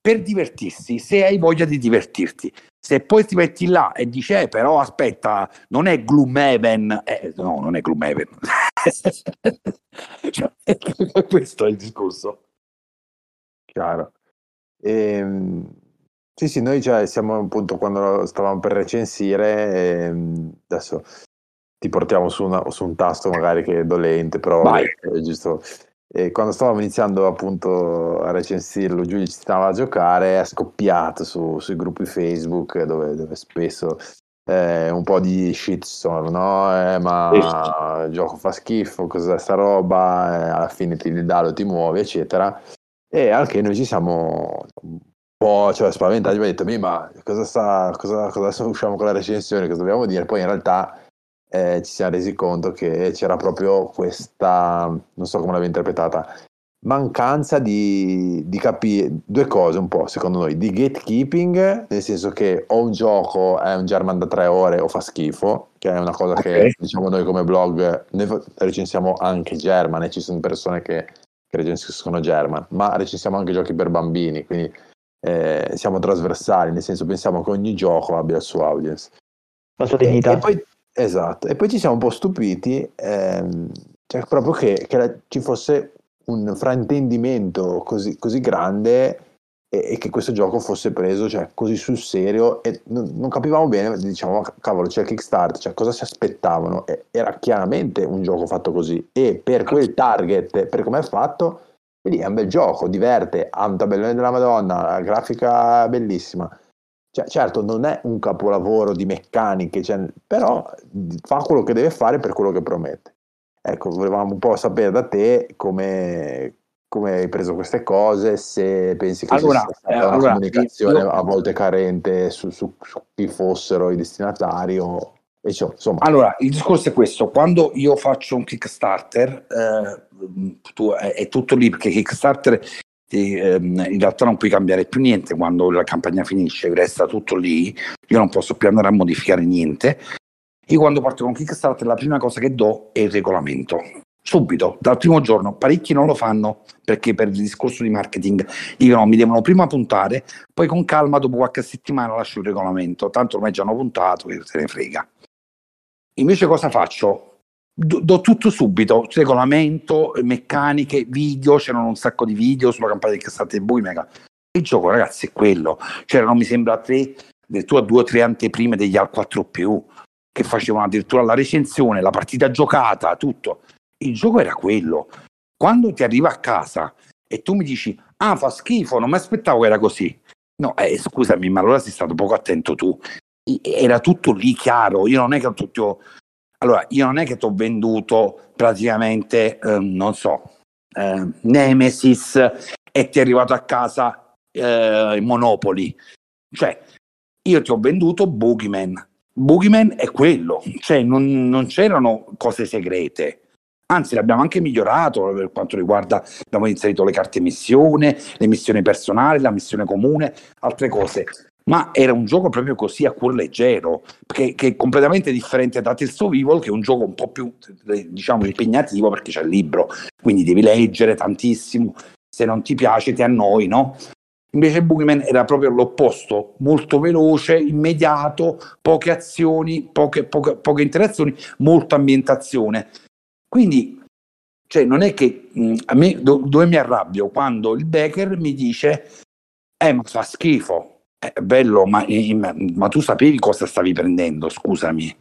per divertirsi, se hai voglia di divertirti. Se poi ti metti là e dici, eh, però aspetta, non è Gloomhaven, eh, no, non è Gloomhaven. cioè, questo è il discorso. Chiaro. Ehm, sì, sì, noi cioè, siamo appunto quando stavamo per recensire, ehm, adesso ti portiamo su, una, su, un tasto magari che è dolente, però Vai. è giusto. E quando stavamo iniziando appunto a recensirlo, Giulio ci stava a giocare, è scoppiato su, sui gruppi Facebook dove, dove spesso eh, un po' di shitstorm, no? Eh, ma il gioco fa schifo, cos'è sta roba? Eh, alla fine ti dà, ti muovi, eccetera. E anche noi ci siamo un po' cioè, spaventati, abbiamo detto, ma cosa sta, cosa, cosa usciamo con la recensione, cosa dobbiamo dire? Poi in realtà eh, ci siamo resi conto che c'era proprio questa, non so come l'avevo interpretata, mancanza di, di, capire due cose un po' secondo noi, di gatekeeping, nel senso che o un gioco è un German da tre ore o fa schifo, che è una cosa okay. che diciamo noi come blog, noi recensiamo anche German e ci sono persone che, che recensiscono German, ma recensiamo anche giochi per bambini, quindi eh, siamo trasversali, nel senso pensiamo che ogni gioco abbia il suo audience. La sua dignità. E, e poi Esatto, e poi ci siamo un po' stupiti, ehm, cioè proprio che, che la, ci fosse un fraintendimento così, così grande e, e, che questo gioco fosse preso cioè, così sul serio e non, non capivamo bene, diciamo, cavolo, c'è il Kickstarter, cioè cosa si aspettavano? E, era chiaramente un gioco fatto così e per quel target, per come è fatto, lì è un bel gioco, diverte, ha un tabellone della Madonna, la grafica bellissima cioè, certo, non è un capolavoro di meccaniche, cioè, però fa quello che deve fare per quello che promette. Ecco, volevamo un po' sapere da te come, come hai preso queste cose, se pensi che Allora, sia stata eh, una allora, comunicazione io- a volte carente su, su- su chi fossero i destinatari o e ciò, insomma, Allora, il discorso è questo, quando io faccio un Kickstarter, eh, tu- è, è tutto lì perché Kickstarter ti, ehm, in realtà non puoi cambiare più niente quando la campagna finisce, resta tutto lì, io non posso più andare a modificare niente. Io quando parto con Kickstarter la prima cosa che do è il regolamento. Subito, dal primo giorno, parecchi non lo fanno perché per il discorso di marketing dicono mi devono prima puntare, poi con calma dopo qualche settimana lascio il regolamento, tanto ormai già hanno puntato, che se ne frega. Invece cosa faccio? Do, do tutto subito, regolamento, meccaniche, video, c'erano un sacco di video sulla campagna di Kickstarter Bui Mega. Il gioco ragazzi è quello, c'erano mi sembra tre, addirittura due o tre anteprime degli Al 4 più che facevano addirittura la recensione, la partita giocata, tutto. Il gioco era quello. Quando ti arriva a casa e tu mi dici, ah fa schifo, non mi aspettavo che era così. No, eh, scusami, ma allora sei stato poco attento tu era tutto lì chiaro. Io non è che ho, allora, io non è che ti ho venduto praticamente, ehm, non so, eh, Nemesis e ti è arrivato a casa eh, Monopoli. Cioè, io ti ho venduto Boogeyman. Boogeyman è quello, cioè non, non c'erano cose segrete. Anzi, l'abbiamo anche migliorato per quanto riguarda, abbiamo inserito le carte missione, le missioni personali, la missione comune, altre cose ma era un gioco proprio così a cuor leggero, che, che è completamente differente da Tales of Evil, che è un gioco un po' più, diciamo, impegnativo perché c'è il libro, quindi devi leggere tantissimo, se non ti piace ti annoi, no? Invece Boogeyman era proprio l'opposto, molto veloce, immediato, poche azioni, poche, poche, poche interazioni, molta ambientazione. Quindi, cioè, non è che mh, a me do, dove mi arrabbio quando il Becker mi dice eh ma fa schifo, è bello, ma, ma, tu sapevi cosa stavi prendendo, scusami.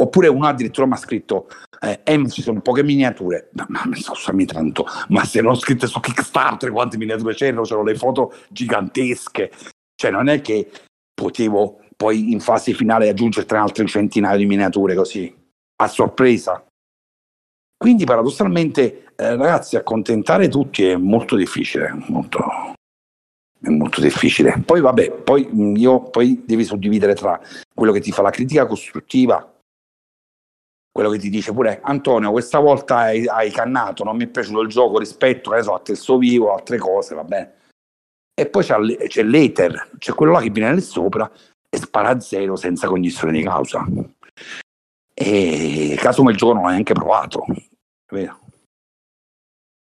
Oppure uno addirittura mi ha scritto, eh, eh, ci sono poche miniature, ma, ma scusami tanto, ma se non scritte su Kickstarter quante miniature c'erano, c'erano le foto gigantesche, cioè non è che potevo poi in fase finale aggiungere altre centinaia di miniature così, a sorpresa. Quindi paradossalmente, eh, ragazzi, accontentare tutti è molto difficile, molto, è molto difficile. Poi vabbè, poi io poi devi suddividere tra quello che ti fa la critica costruttiva, quello che ti dice pure Antonio, questa volta hai, hai cannato, non mi è piaciuto il gioco rispetto so, a testo vivo, altre cose, va bene. E poi c'è, c'è l'Ether, c'è quello là che viene lì sopra e spara a zero senza cognizione di causa. E caso il gioco non l'hai neanche provato, vero?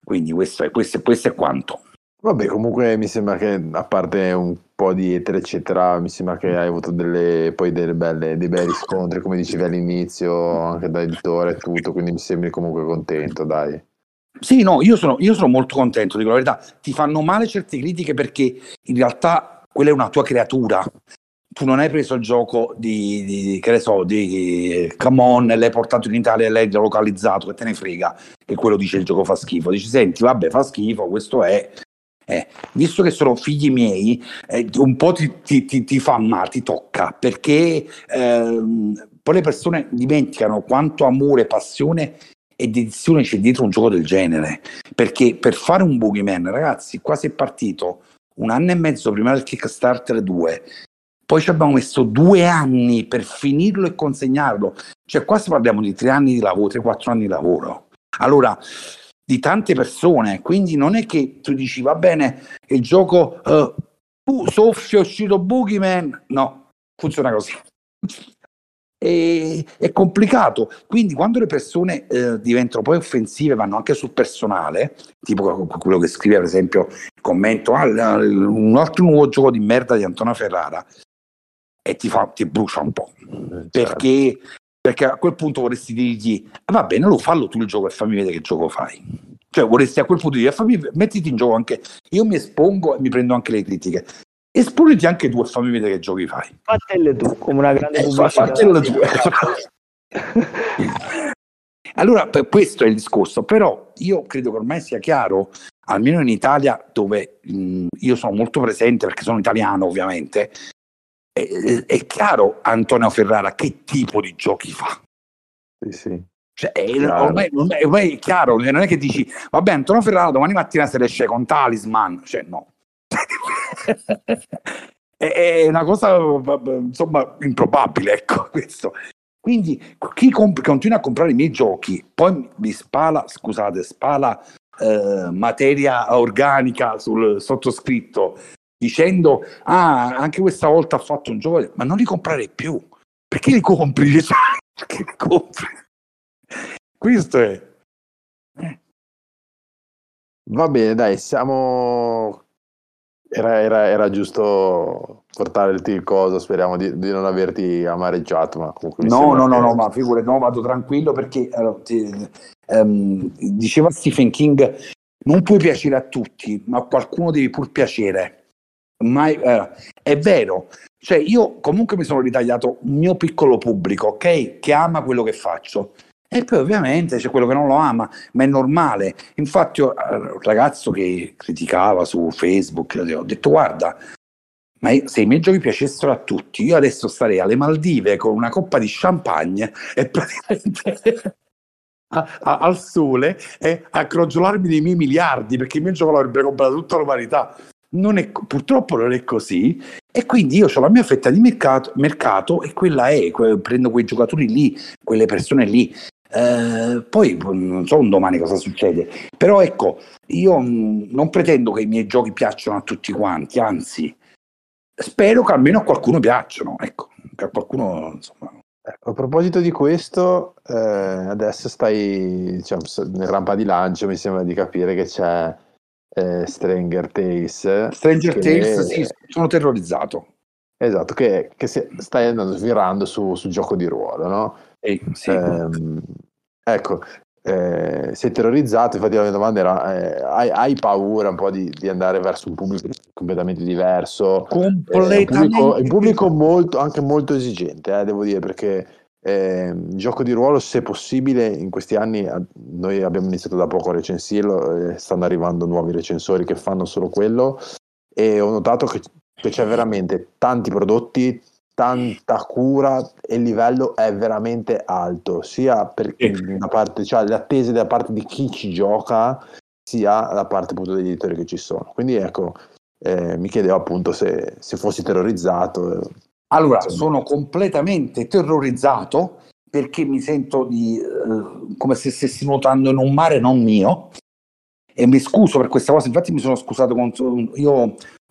Quindi questo è, questo, questo è quanto. Vabbè, comunque mi sembra che a parte un po' di etere, eccetera, mi sembra che hai avuto delle, poi delle belle, dei bei riscontri, come dicevi all'inizio, anche da editore e tutto, quindi mi sembri comunque contento, dai. Sì, no, io sono, io sono molto contento, dico la verità. Ti fanno male certe critiche perché in realtà quella è una tua creatura. Tu non hai preso il gioco di, di che ne so, di Come On, l'hai portato in Italia e l'hai localizzato, che te ne frega, che quello dice il gioco fa schifo. Dici, senti, vabbè, fa schifo, questo è, eh, visto che sono figli miei, eh, un po' ti, ti, ti, ti, fa male, ti tocca, perché ehm, poi le persone dimenticano quanto amore, passione e dedizione c'è dietro un gioco del genere. Perché per fare un Boogeyman, ragazzi, quasi è partito un anno e mezzo prima del Kickstarter 2. Poi ci abbiamo messo due anni per finirlo e consegnarlo. Cioè, quasi parliamo di tre anni di lavoro, tre, quattro anni di lavoro. Allora, di tante persone, quindi non è che tu dici va bene, il gioco uh, uh, soffio è uscito Boogeyman, no, funziona così. E, è complicato, quindi quando le persone eh, diventano poi offensive, vanno anche sul personale, tipo quello che scrive per esempio il commento, ah, un altro nuovo gioco di merda di Antonio Ferrara, e ti, fa, ti brucia un po', certo. perché perché a quel punto vorresti dirgli ah, va bene lo fallo tu il gioco e fammi vedere che gioco fai. Cioè vorresti a quel punto dire fammi, mettiti in gioco anche io mi espongo e mi prendo anche le critiche. Esponiti anche tu e fammi vedere che giochi fai. Fatele tu come una grande eh, fatele tu. Allora questo è il discorso. Però io credo che ormai sia chiaro almeno in Italia dove mh, io sono molto presente perché sono italiano ovviamente è, è chiaro Antonio Ferrara che tipo di giochi fa. Sì, sì. Cioè, ormai, ormai, ormai, è chiaro, non è che dici, vabbè, Antonio Ferrara domani mattina se ne esce con Talisman, cioè no. è, una cosa, insomma, improbabile, ecco, questo. Quindi chi comp- continua a comprare i miei giochi, poi mi spala, scusate, spala eh, materia organica sul sottoscritto, dicendo, ah, anche questa volta ha fatto un gioco, ma non li comprare più. Perché li compri? Perché li compri? Questo è. Eh. Va bene, dai, siamo era, era, era, giusto portare il coso, speriamo di, di, non averti amareggiato. Ma comunque no, no, no, no, ma figure, no, vado tranquillo perché allora, ti, um, diceva Stephen King: non puoi piacere a tutti, ma a qualcuno devi pur piacere. Ma, uh, è vero, cioè io comunque mi sono ritagliato un mio piccolo pubblico, ok, che ama quello che faccio e poi ovviamente c'è quello che non lo ama, ma è normale. Infatti, io, eh, un ragazzo che criticava su Facebook, ho detto: Guarda, ma se i miei giochi piacessero a tutti, io adesso starei alle Maldive con una coppa di champagne e praticamente a, a, al sole e a crogiolarmi dei miei miliardi perché i miei giochi l'avrebbero comprato tutta l'umanità. Non è, purtroppo non è così. E quindi io ho la mia fetta di mercato, mercato e quella è, que, prendo quei giocatori lì, quelle persone lì. Eh, poi non so un domani cosa succede, però ecco, io mh, non pretendo che i miei giochi piacciono a tutti quanti, anzi, spero che almeno a qualcuno piacciono, ecco, che a qualcuno insomma. Ecco, a proposito di questo, eh, adesso stai diciamo, nel rampa di lancio, mi sembra di capire che c'è eh, Stranger Tales. Stranger. Tales, sì, sono terrorizzato. Esatto, che, che stai andando svirando su, su gioco di ruolo, no? Eh, sì. eh, ecco, eh, sei terrorizzato, infatti la mia domanda era, eh, hai, hai, paura un po' di, di, andare verso un pubblico completamente diverso? Completamente. Eh, un pubblico, un pubblico molto, anche molto esigente, eh, devo dire, perché eh, gioco di ruolo, se possibile, in questi anni noi abbiamo iniziato da poco a recensirlo, stanno arrivando nuovi recensori che fanno solo quello e ho notato che che c'è veramente tanti prodotti, tanta cura e il livello è veramente alto, sia per da parte, cioè le attese da parte di chi ci gioca, sia da parte appunto degli editori che ci sono. Quindi ecco, eh, mi chiedevo appunto se, se fossi terrorizzato. Allora, sono completamente terrorizzato perché mi sento di, eh, come se stessi nuotando in un mare non mio e mi scuso per questa cosa, infatti mi sono scusato con io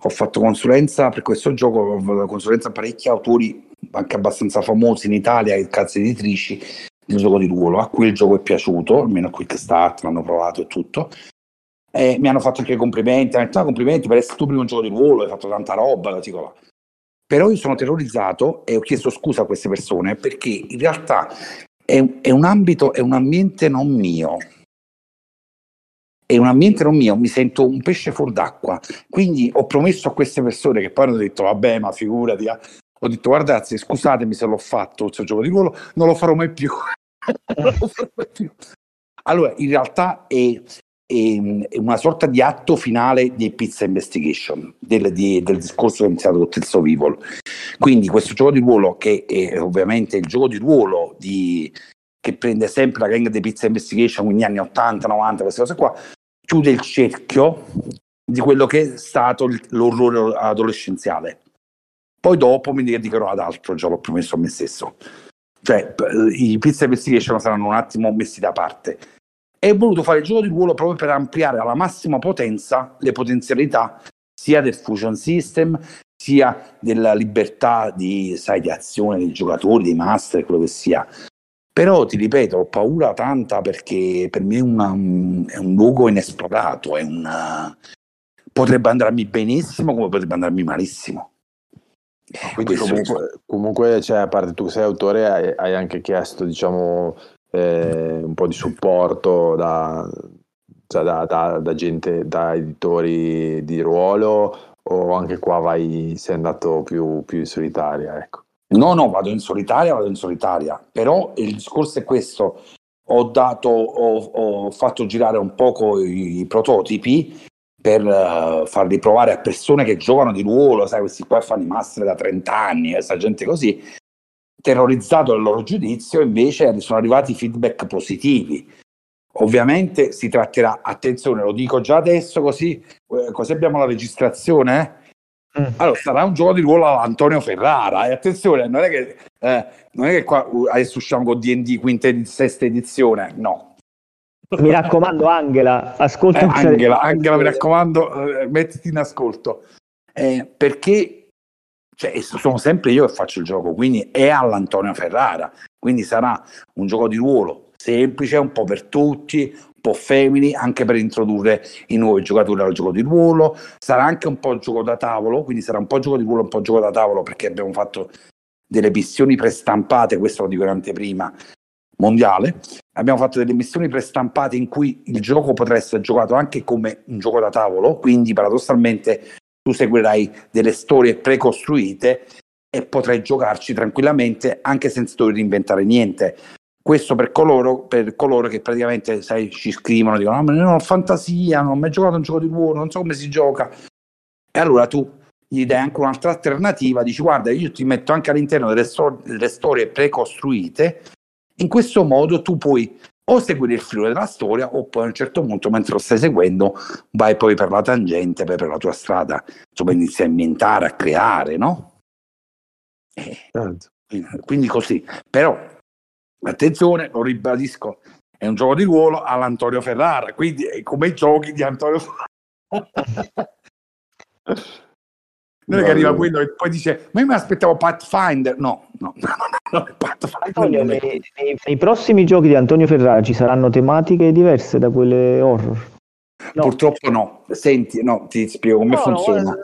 ho fatto consulenza per questo gioco, ho fatto consulenza a parecchi autori anche abbastanza famosi in Italia e case editrici del gioco di ruolo, a cui il gioco è piaciuto, almeno a Quickstart, l'hanno provato e tutto. E mi hanno fatto anche complimenti, hanno detto ah, complimenti per essere tu primo gioco di ruolo, hai fatto tanta roba, la dico là. Però io sono terrorizzato e ho chiesto scusa a queste persone perché in realtà è, è un ambito, è un ambiente non mio, è un ambiente non mio, mi sento un pesce fuori d'acqua. Quindi ho promesso a queste persone che poi hanno detto, vabbè, ma figurati, ah". ho detto, guardate, scusatemi se l'ho fatto questo gioco di ruolo, non lo farò mai più. allora, in realtà è, una sorta di atto finale di Pizza Investigation, del, di, del discorso che è iniziato con Terzo Evil. Quindi questo gioco di ruolo, che è ovviamente il gioco di ruolo di, che prende sempre la gang di Pizza Investigation, quindi anni 80, 90, queste cose qua, chiude il cerchio di quello che è stato l'orrore adolescenziale. Poi dopo mi dedicherò ad altro, già l'ho promesso a me stesso. Cioè, i Pizza Investigation saranno un attimo messi da parte. E voluto fare il gioco di ruolo proprio per ampliare alla massima potenza le potenzialità sia del fusion system, sia della libertà di, sai, di azione dei giocatori, dei master, quello che sia. Però ti ripeto, ho paura tanta perché per me è, una, è un luogo inesplorato, è una... potrebbe andarmi benissimo come potrebbe andarmi malissimo. Quindi comunque, comunque cioè, a parte tu sei autore, hai, hai anche chiesto diciamo, eh, un po' di supporto da, cioè, da, da, da, gente, da editori di ruolo o anche qua vai, sei andato più, più in solitaria? Ecco. No, no, vado in solitaria, vado in solitaria, però il discorso è questo, ho, dato, ho, ho fatto girare un poco i, i prototipi per uh, farli provare a persone che giocano di ruolo, sai, questi qua fanno i master da 30 anni, questa gente così, terrorizzato dal loro giudizio, invece sono arrivati feedback positivi. Ovviamente si tratterà, attenzione, lo dico già adesso così, eh, così abbiamo la registrazione. Eh? Mm. Allora, sarà un gioco di ruolo all'Antonio Ferrara. E attenzione, non è che, eh, non è che qua uh, adesso usciamo con DD quinta e sesta edizione, no. Mi raccomando, Angela, ascolta. Eh, Angela, Angela, mi raccomando, eh, mettiti in ascolto. Eh, perché cioè, sono sempre io che faccio il gioco, quindi è all'Antonio Ferrara. Quindi sarà un gioco di ruolo semplice, un po' per tutti, un po' femini, anche per introdurre i nuovi giocatori al gioco di ruolo. Sarà anche un po' gioco da tavolo, quindi sarà un po' gioco di ruolo, un po' gioco da tavolo, perché abbiamo fatto delle missioni prestampate, questo lo dico in anteprima, mondiale. Abbiamo fatto delle missioni prestampate in cui il gioco potrà essere giocato anche come un gioco da tavolo, quindi paradossalmente tu seguirai delle storie precostruite e potrai giocarci tranquillamente anche senza dover inventare niente. Questo per coloro, per coloro che praticamente sai, ci scrivono, dicono: no, ma non ho fantasia, non ho mai giocato un gioco di ruolo, non so come si gioca. E allora tu gli dai anche un'altra alternativa, dici: Guarda, io ti metto anche all'interno delle, stor- delle storie precostruite. In questo modo tu puoi o seguire il filo della storia o poi a un certo punto mentre lo stai seguendo vai poi per la tangente, vai per la tua strada, insomma inizi a inventare, a creare, no? Eh, certo. quindi così, però Attenzione, lo ribadisco, è un gioco di ruolo all'Antonio Ferrara, quindi è come i giochi di Antonio Ferrara. Non è che arriva quello e poi dice, ma io mi aspettavo Pathfinder. No, no, no, no, no Antonio, nei, nei, nei, prossimi giochi di Antonio Ferrara ci saranno tematiche diverse da quelle horror? No. Purtroppo no. Senti, no, ti spiego come funziona. No,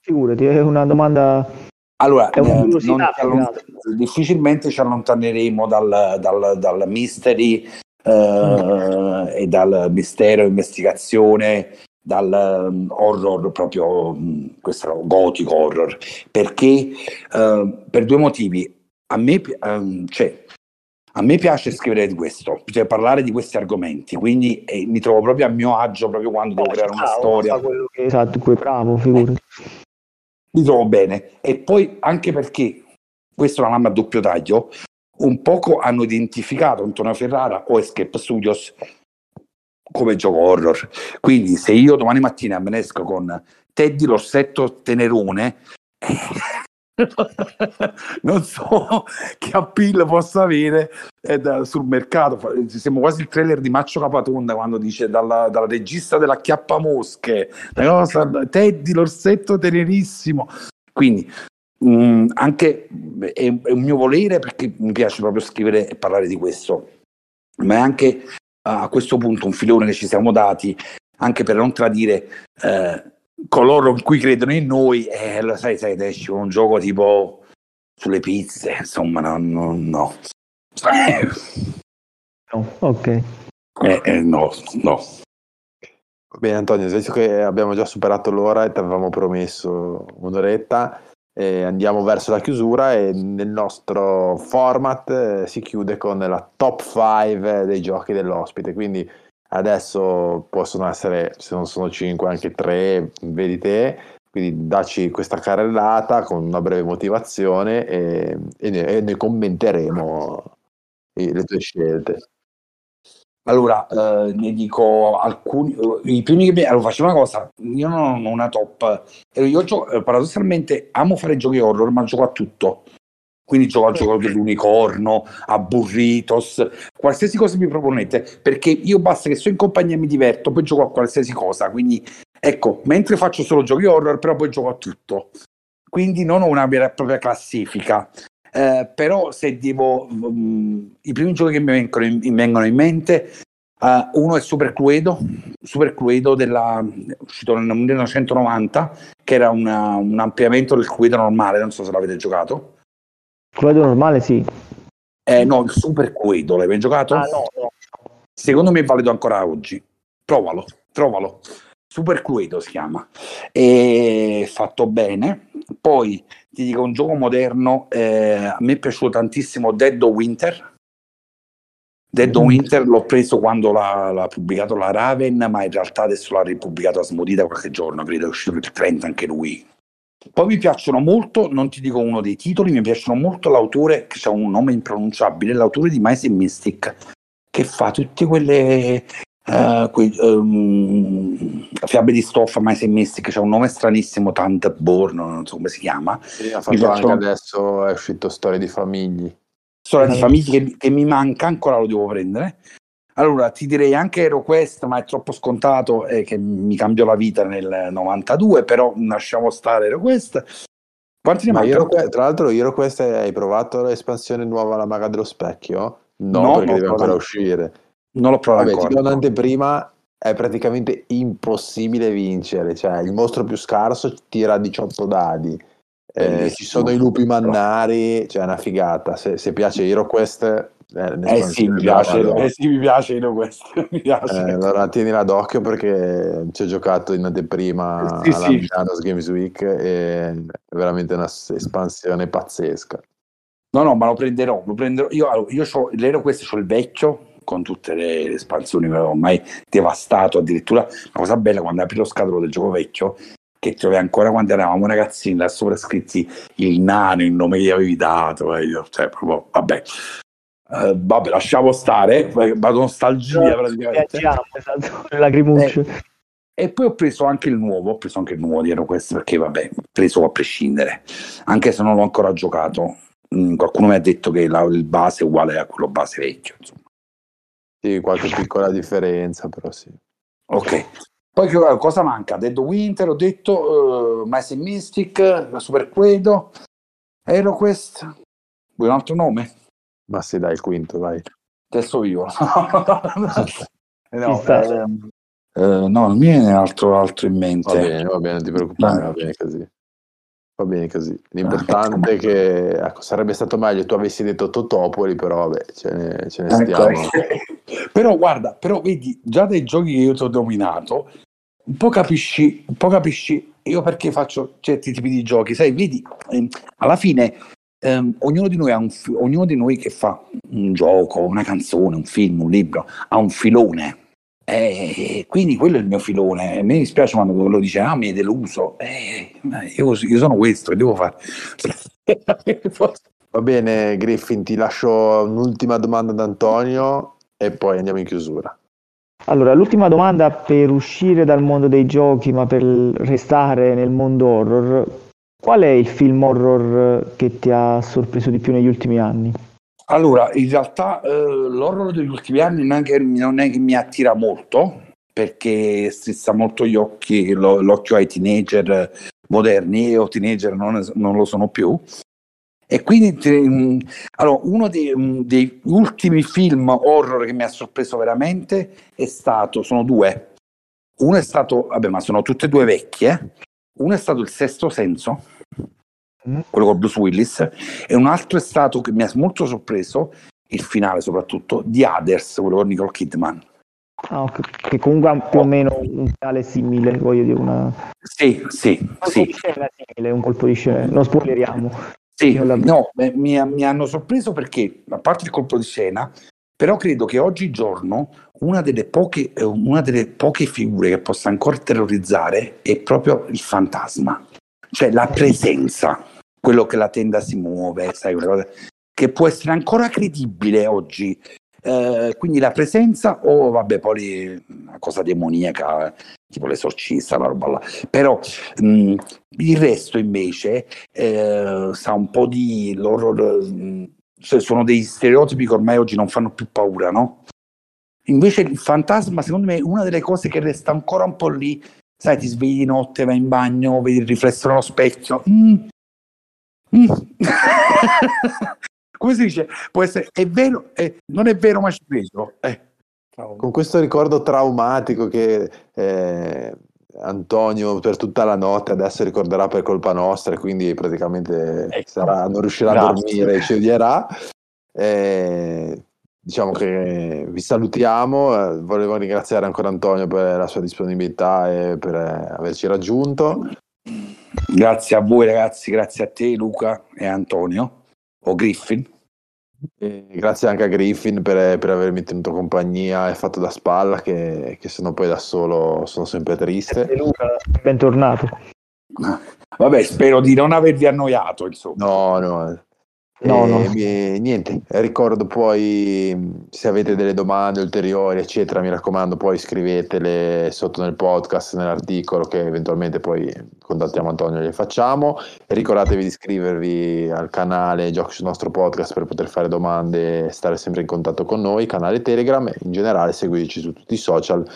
figurati, è una domanda allora, eh, non, difficilmente ci allontaneremo dal, dal, dal mystery eh, e dal mistero, investigazione, dal um, horror proprio, um, questo gotico horror, perché uh, per due motivi. A me, um, cioè, a me piace scrivere di questo, cioè parlare di questi argomenti, quindi eh, mi trovo proprio a mio agio proprio quando devo creare una storia. Che, esatto, bravo, figurati. Eh mi trovo bene. E poi anche perché, questo è una lama a doppio taglio, un poco hanno identificato Antonio Ferrara o Escape Studios come gioco horror. Quindi se io domani mattina me ne esco con Teddy l'orsetto tenerone, non so che appeal possa avere eh, da, sul mercato. Siamo quasi il trailer di Maccio Capatonda quando dice dalla, dalla regista della Chiappa Mosche, cosa, Teddy l'orsetto tenerissimo. Quindi mh, mm, anche è, è, un mio volere perché mi piace proprio scrivere e parlare di questo, ma è anche a questo punto un filone che ci siamo dati anche per non tradire eh, coloro in cui credono in noi, eh, lo sai, sai, esce un gioco tipo sulle pizze, insomma, no, no, no. no ok. Eh, eh, no, no. Bene Antonio, visto che abbiamo già superato l'ora e ti avevamo promesso un'oretta, eh, andiamo verso la chiusura e nel nostro format eh, si chiude con la top 5 dei giochi dell'ospite, quindi adesso possono essere, se non sono 5, anche 3, vedi te, quindi dacci questa carrellata con una breve motivazione e, e, ne, e ne, commenteremo le tue scelte. Allora, eh, ne dico alcuni, i primi che mi, allora faccio una cosa, io non ho una top, io gioco, eh, paradossalmente amo fare giochi horror, ma gioco a tutto, quindi gioco al gioco dell'unicorno, a burritos, qualsiasi cosa mi proponete, perché io basta che sto in compagnia e mi diverto, poi gioco a qualsiasi cosa, quindi ecco, mentre faccio solo giochi horror, però poi gioco a tutto. Quindi non ho una vera e propria classifica. Eh, però se devo um, i primi giochi che mi vengono in, mi vengono in mente uh, uno è Super Cluedo Super Cluedo della, uscito nel 1990 che era una, un ampliamento del Cluedo normale non so se l'avete giocato Cluedo normale sì. Eh, no, il Super Cluedo, l'hai mai giocato? Ah, no, no. Secondo me è valido ancora oggi. Provalo, trovalo. Super Cluedo si chiama. E fatto bene. Poi ti dico un gioco moderno, eh, a me è piaciuto tantissimo Dead of Winter. Dead of mm. Winter l'ho preso quando l'ha, l'ha, pubblicato la Raven, ma in realtà adesso l'ha ripubblicato a Smodita qualche giorno, credo è uscito il 30 anche lui. Poi mi piacciono molto, non ti dico uno dei titoli, mi piacciono molto l'autore, che ha un nome impronunciabile, l'autore di Mice and Mystic, che fa tutte quelle uh, quei, um, fiabe di stoffa, Mice and Mystic, c'è un nome stranissimo, Thunderborn, non so come si chiama. Sì, ha fatto anche adesso, è uscito Storia di famiglie. Storia di famiglie che, che mi manca, ancora lo devo prendere. Allora, ti direi anche HeroQuest, ma è troppo scontato e che mi cambiò la vita nel 92, però lasciamo stare HeroQuest. Quanti ne mancano? Tra l'altro, HeroQuest hai provato l'espansione nuova alla Maga dello Specchio? No, no perché deve ancora uscire. Non l'ho provato Vabbè, ancora. Ti prima è praticamente impossibile vincere, cioè il mostro più scarso tira 18 dadi. Eh, ci sono i lupi mannari, cioè è una figata. Se, se piace HeroQuest eh, eh sì, mi piace, eh sì, mi piace. Mi piace. Eh, allora tienila d'occhio perché ci ho giocato in anteprima sì, alla sì. Milano's Games Week e è veramente un'espansione pazzesca. No, no, ma lo prenderò, lo prenderò. Io, io ho l'ero questo, ho il vecchio con tutte le espansioni che avevo ormai devastato. Addirittura la cosa bella quando apri lo scatolo del gioco vecchio che trovi ancora quando eravamo ragazzini, là sopra scritti il nano, il nome che gli avevi dato, eh, cioè proprio, vabbè, Uh, vabbè, lasciamo stare, vado nostalgia no, praticamente. Esatto, lagrimucce. Eh, e poi ho preso anche il nuovo, ho preso anche il nuovo di questo perché vabbè, ho preso a prescindere, anche se non l'ho ancora giocato. Mm, qualcuno mi ha detto che la, il base è uguale a quello base vecchio, insomma. Sì, qualche piccola differenza, però sì. Ok. Poi cosa manca? Dead Winter, ho detto, uh, Mice Mystic, la Super Quedo, EroQuest, vuoi un altro nome? Ma sì, dai, il quinto, vai. Testo vivo. no, eh, eh, no, non mi viene altro, altro in mente. Va bene, va bene, non ti preoccupare, va bene così. Va bene così. L'importante è che ecco, sarebbe stato meglio tu avessi detto Totopoli, però vabbè, ce ne, ce ne ecco, stiamo. però guarda, però vedi, già dai giochi che io ti ho dominato, un po' capisci, un po' capisci io perché faccio certi tipi di giochi, sai, vedi, eh, alla fine Um, ognuno, di noi ha un ognuno di noi che fa un gioco, una canzone, un film, un libro, ha un filone. Eh, quindi quello è il mio filone. A me dispiace quando quello dice: Ah, mi è deluso. Eh, io, io, sono questo, che devo fare? Va bene, Griffin, ti lascio un'ultima domanda ad Antonio e poi andiamo in chiusura. Allora, l'ultima domanda per uscire dal mondo dei giochi, ma per restare nel mondo horror, Qual è il film horror che ti ha sorpreso di più negli ultimi anni? Allora, in realtà eh, l'horror degli ultimi anni non è, che, non è, che, mi attira molto, perché strizza molto gli occhi, lo, l'occhio ai teenager moderni, io teenager non, non lo sono più. E quindi mm, allora, uno dei, mm, dei, ultimi film horror che mi ha sorpreso veramente è stato, sono due. Uno è stato, vabbè, ma sono tutte e due vecchie. Uno è stato il sesto senso. Quello con Bruce Willis, e un altro è stato che mi ha molto sorpreso, il finale soprattutto, di Others, quello con Nicole Kidman. Ah, okay. Che comunque ha più o meno un finale simile, voglio dire, una... Sì, sì, un sì. Simile, un colpo di scena, non spoileriamo. Sì, no, mi, mi hanno sorpreso perché, a parte il colpo di scena, però credo che oggigiorno una delle, poche, eh, una delle poche figure che possa ancora terrorizzare è proprio il fantasma, cioè la presenza, quello che la tenda si muove, sai, che può essere ancora credibile oggi. Eh, quindi la presenza o oh, vabbè poi una cosa demoniaca tipo l'esorcista la roba là però mh, il resto invece eh, sa un po' di l'horror mh, cioè sono dei stereotipi che ormai oggi non fanno più paura, no? Invece il fantasma, secondo me, è una delle cose che resta ancora un po' lì. Sai, ti svegli di notte, vai in bagno, vedi il riflesso nello specchio. Mm. Mm. Come si dice? Può essere, è vero, è, non è vero, ma ci credo. Eh. Con questo ricordo traumatico che eh, Antonio per tutta la notte adesso ricorderà per colpa nostra, quindi praticamente ecco. sarà, non riuscirà Grazie. a dormire, ci odierà. Eh, diciamo che vi salutiamo, eh, volevo ringraziare ancora Antonio per la sua disponibilità e per eh, averci raggiunto. Grazie a voi ragazzi, grazie a te Luca e Antonio o Griffin. E grazie anche a Griffin per, per, avermi tenuto compagnia e fatto da spalla, che, che se no poi da solo sono sempre triste. Luca, bentornato. Vabbè, spero di non avervi annoiato, insomma. No, no. No, E no. mi- niente, ricordo poi se avete delle domande ulteriori, eccetera, mi raccomando, poi scrivetele sotto nel podcast, nell'articolo che eventualmente poi contattiamo Antonio e le facciamo. E ricordatevi di iscrivervi al canale Giochi sul nostro podcast per poter fare domande e stare sempre in contatto con noi, canale Telegram e in generale seguiteci su tutti i social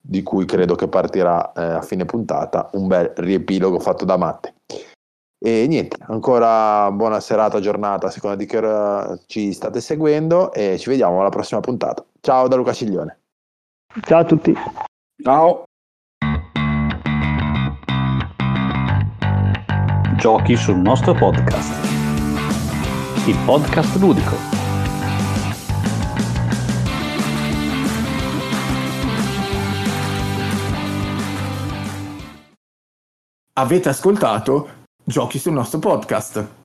di cui credo che partirà eh, a fine puntata un bel riepilogo fatto da Matte. E niente, ancora buona serata, giornata, a seconda di che ora ci state seguendo e ci vediamo alla prossima puntata. Ciao da Luca Ciglione. Ciao a tutti. Ciao. Giochi sul nostro podcast. Il podcast ludico. Avete ascoltato Giochi sul nostro podcast.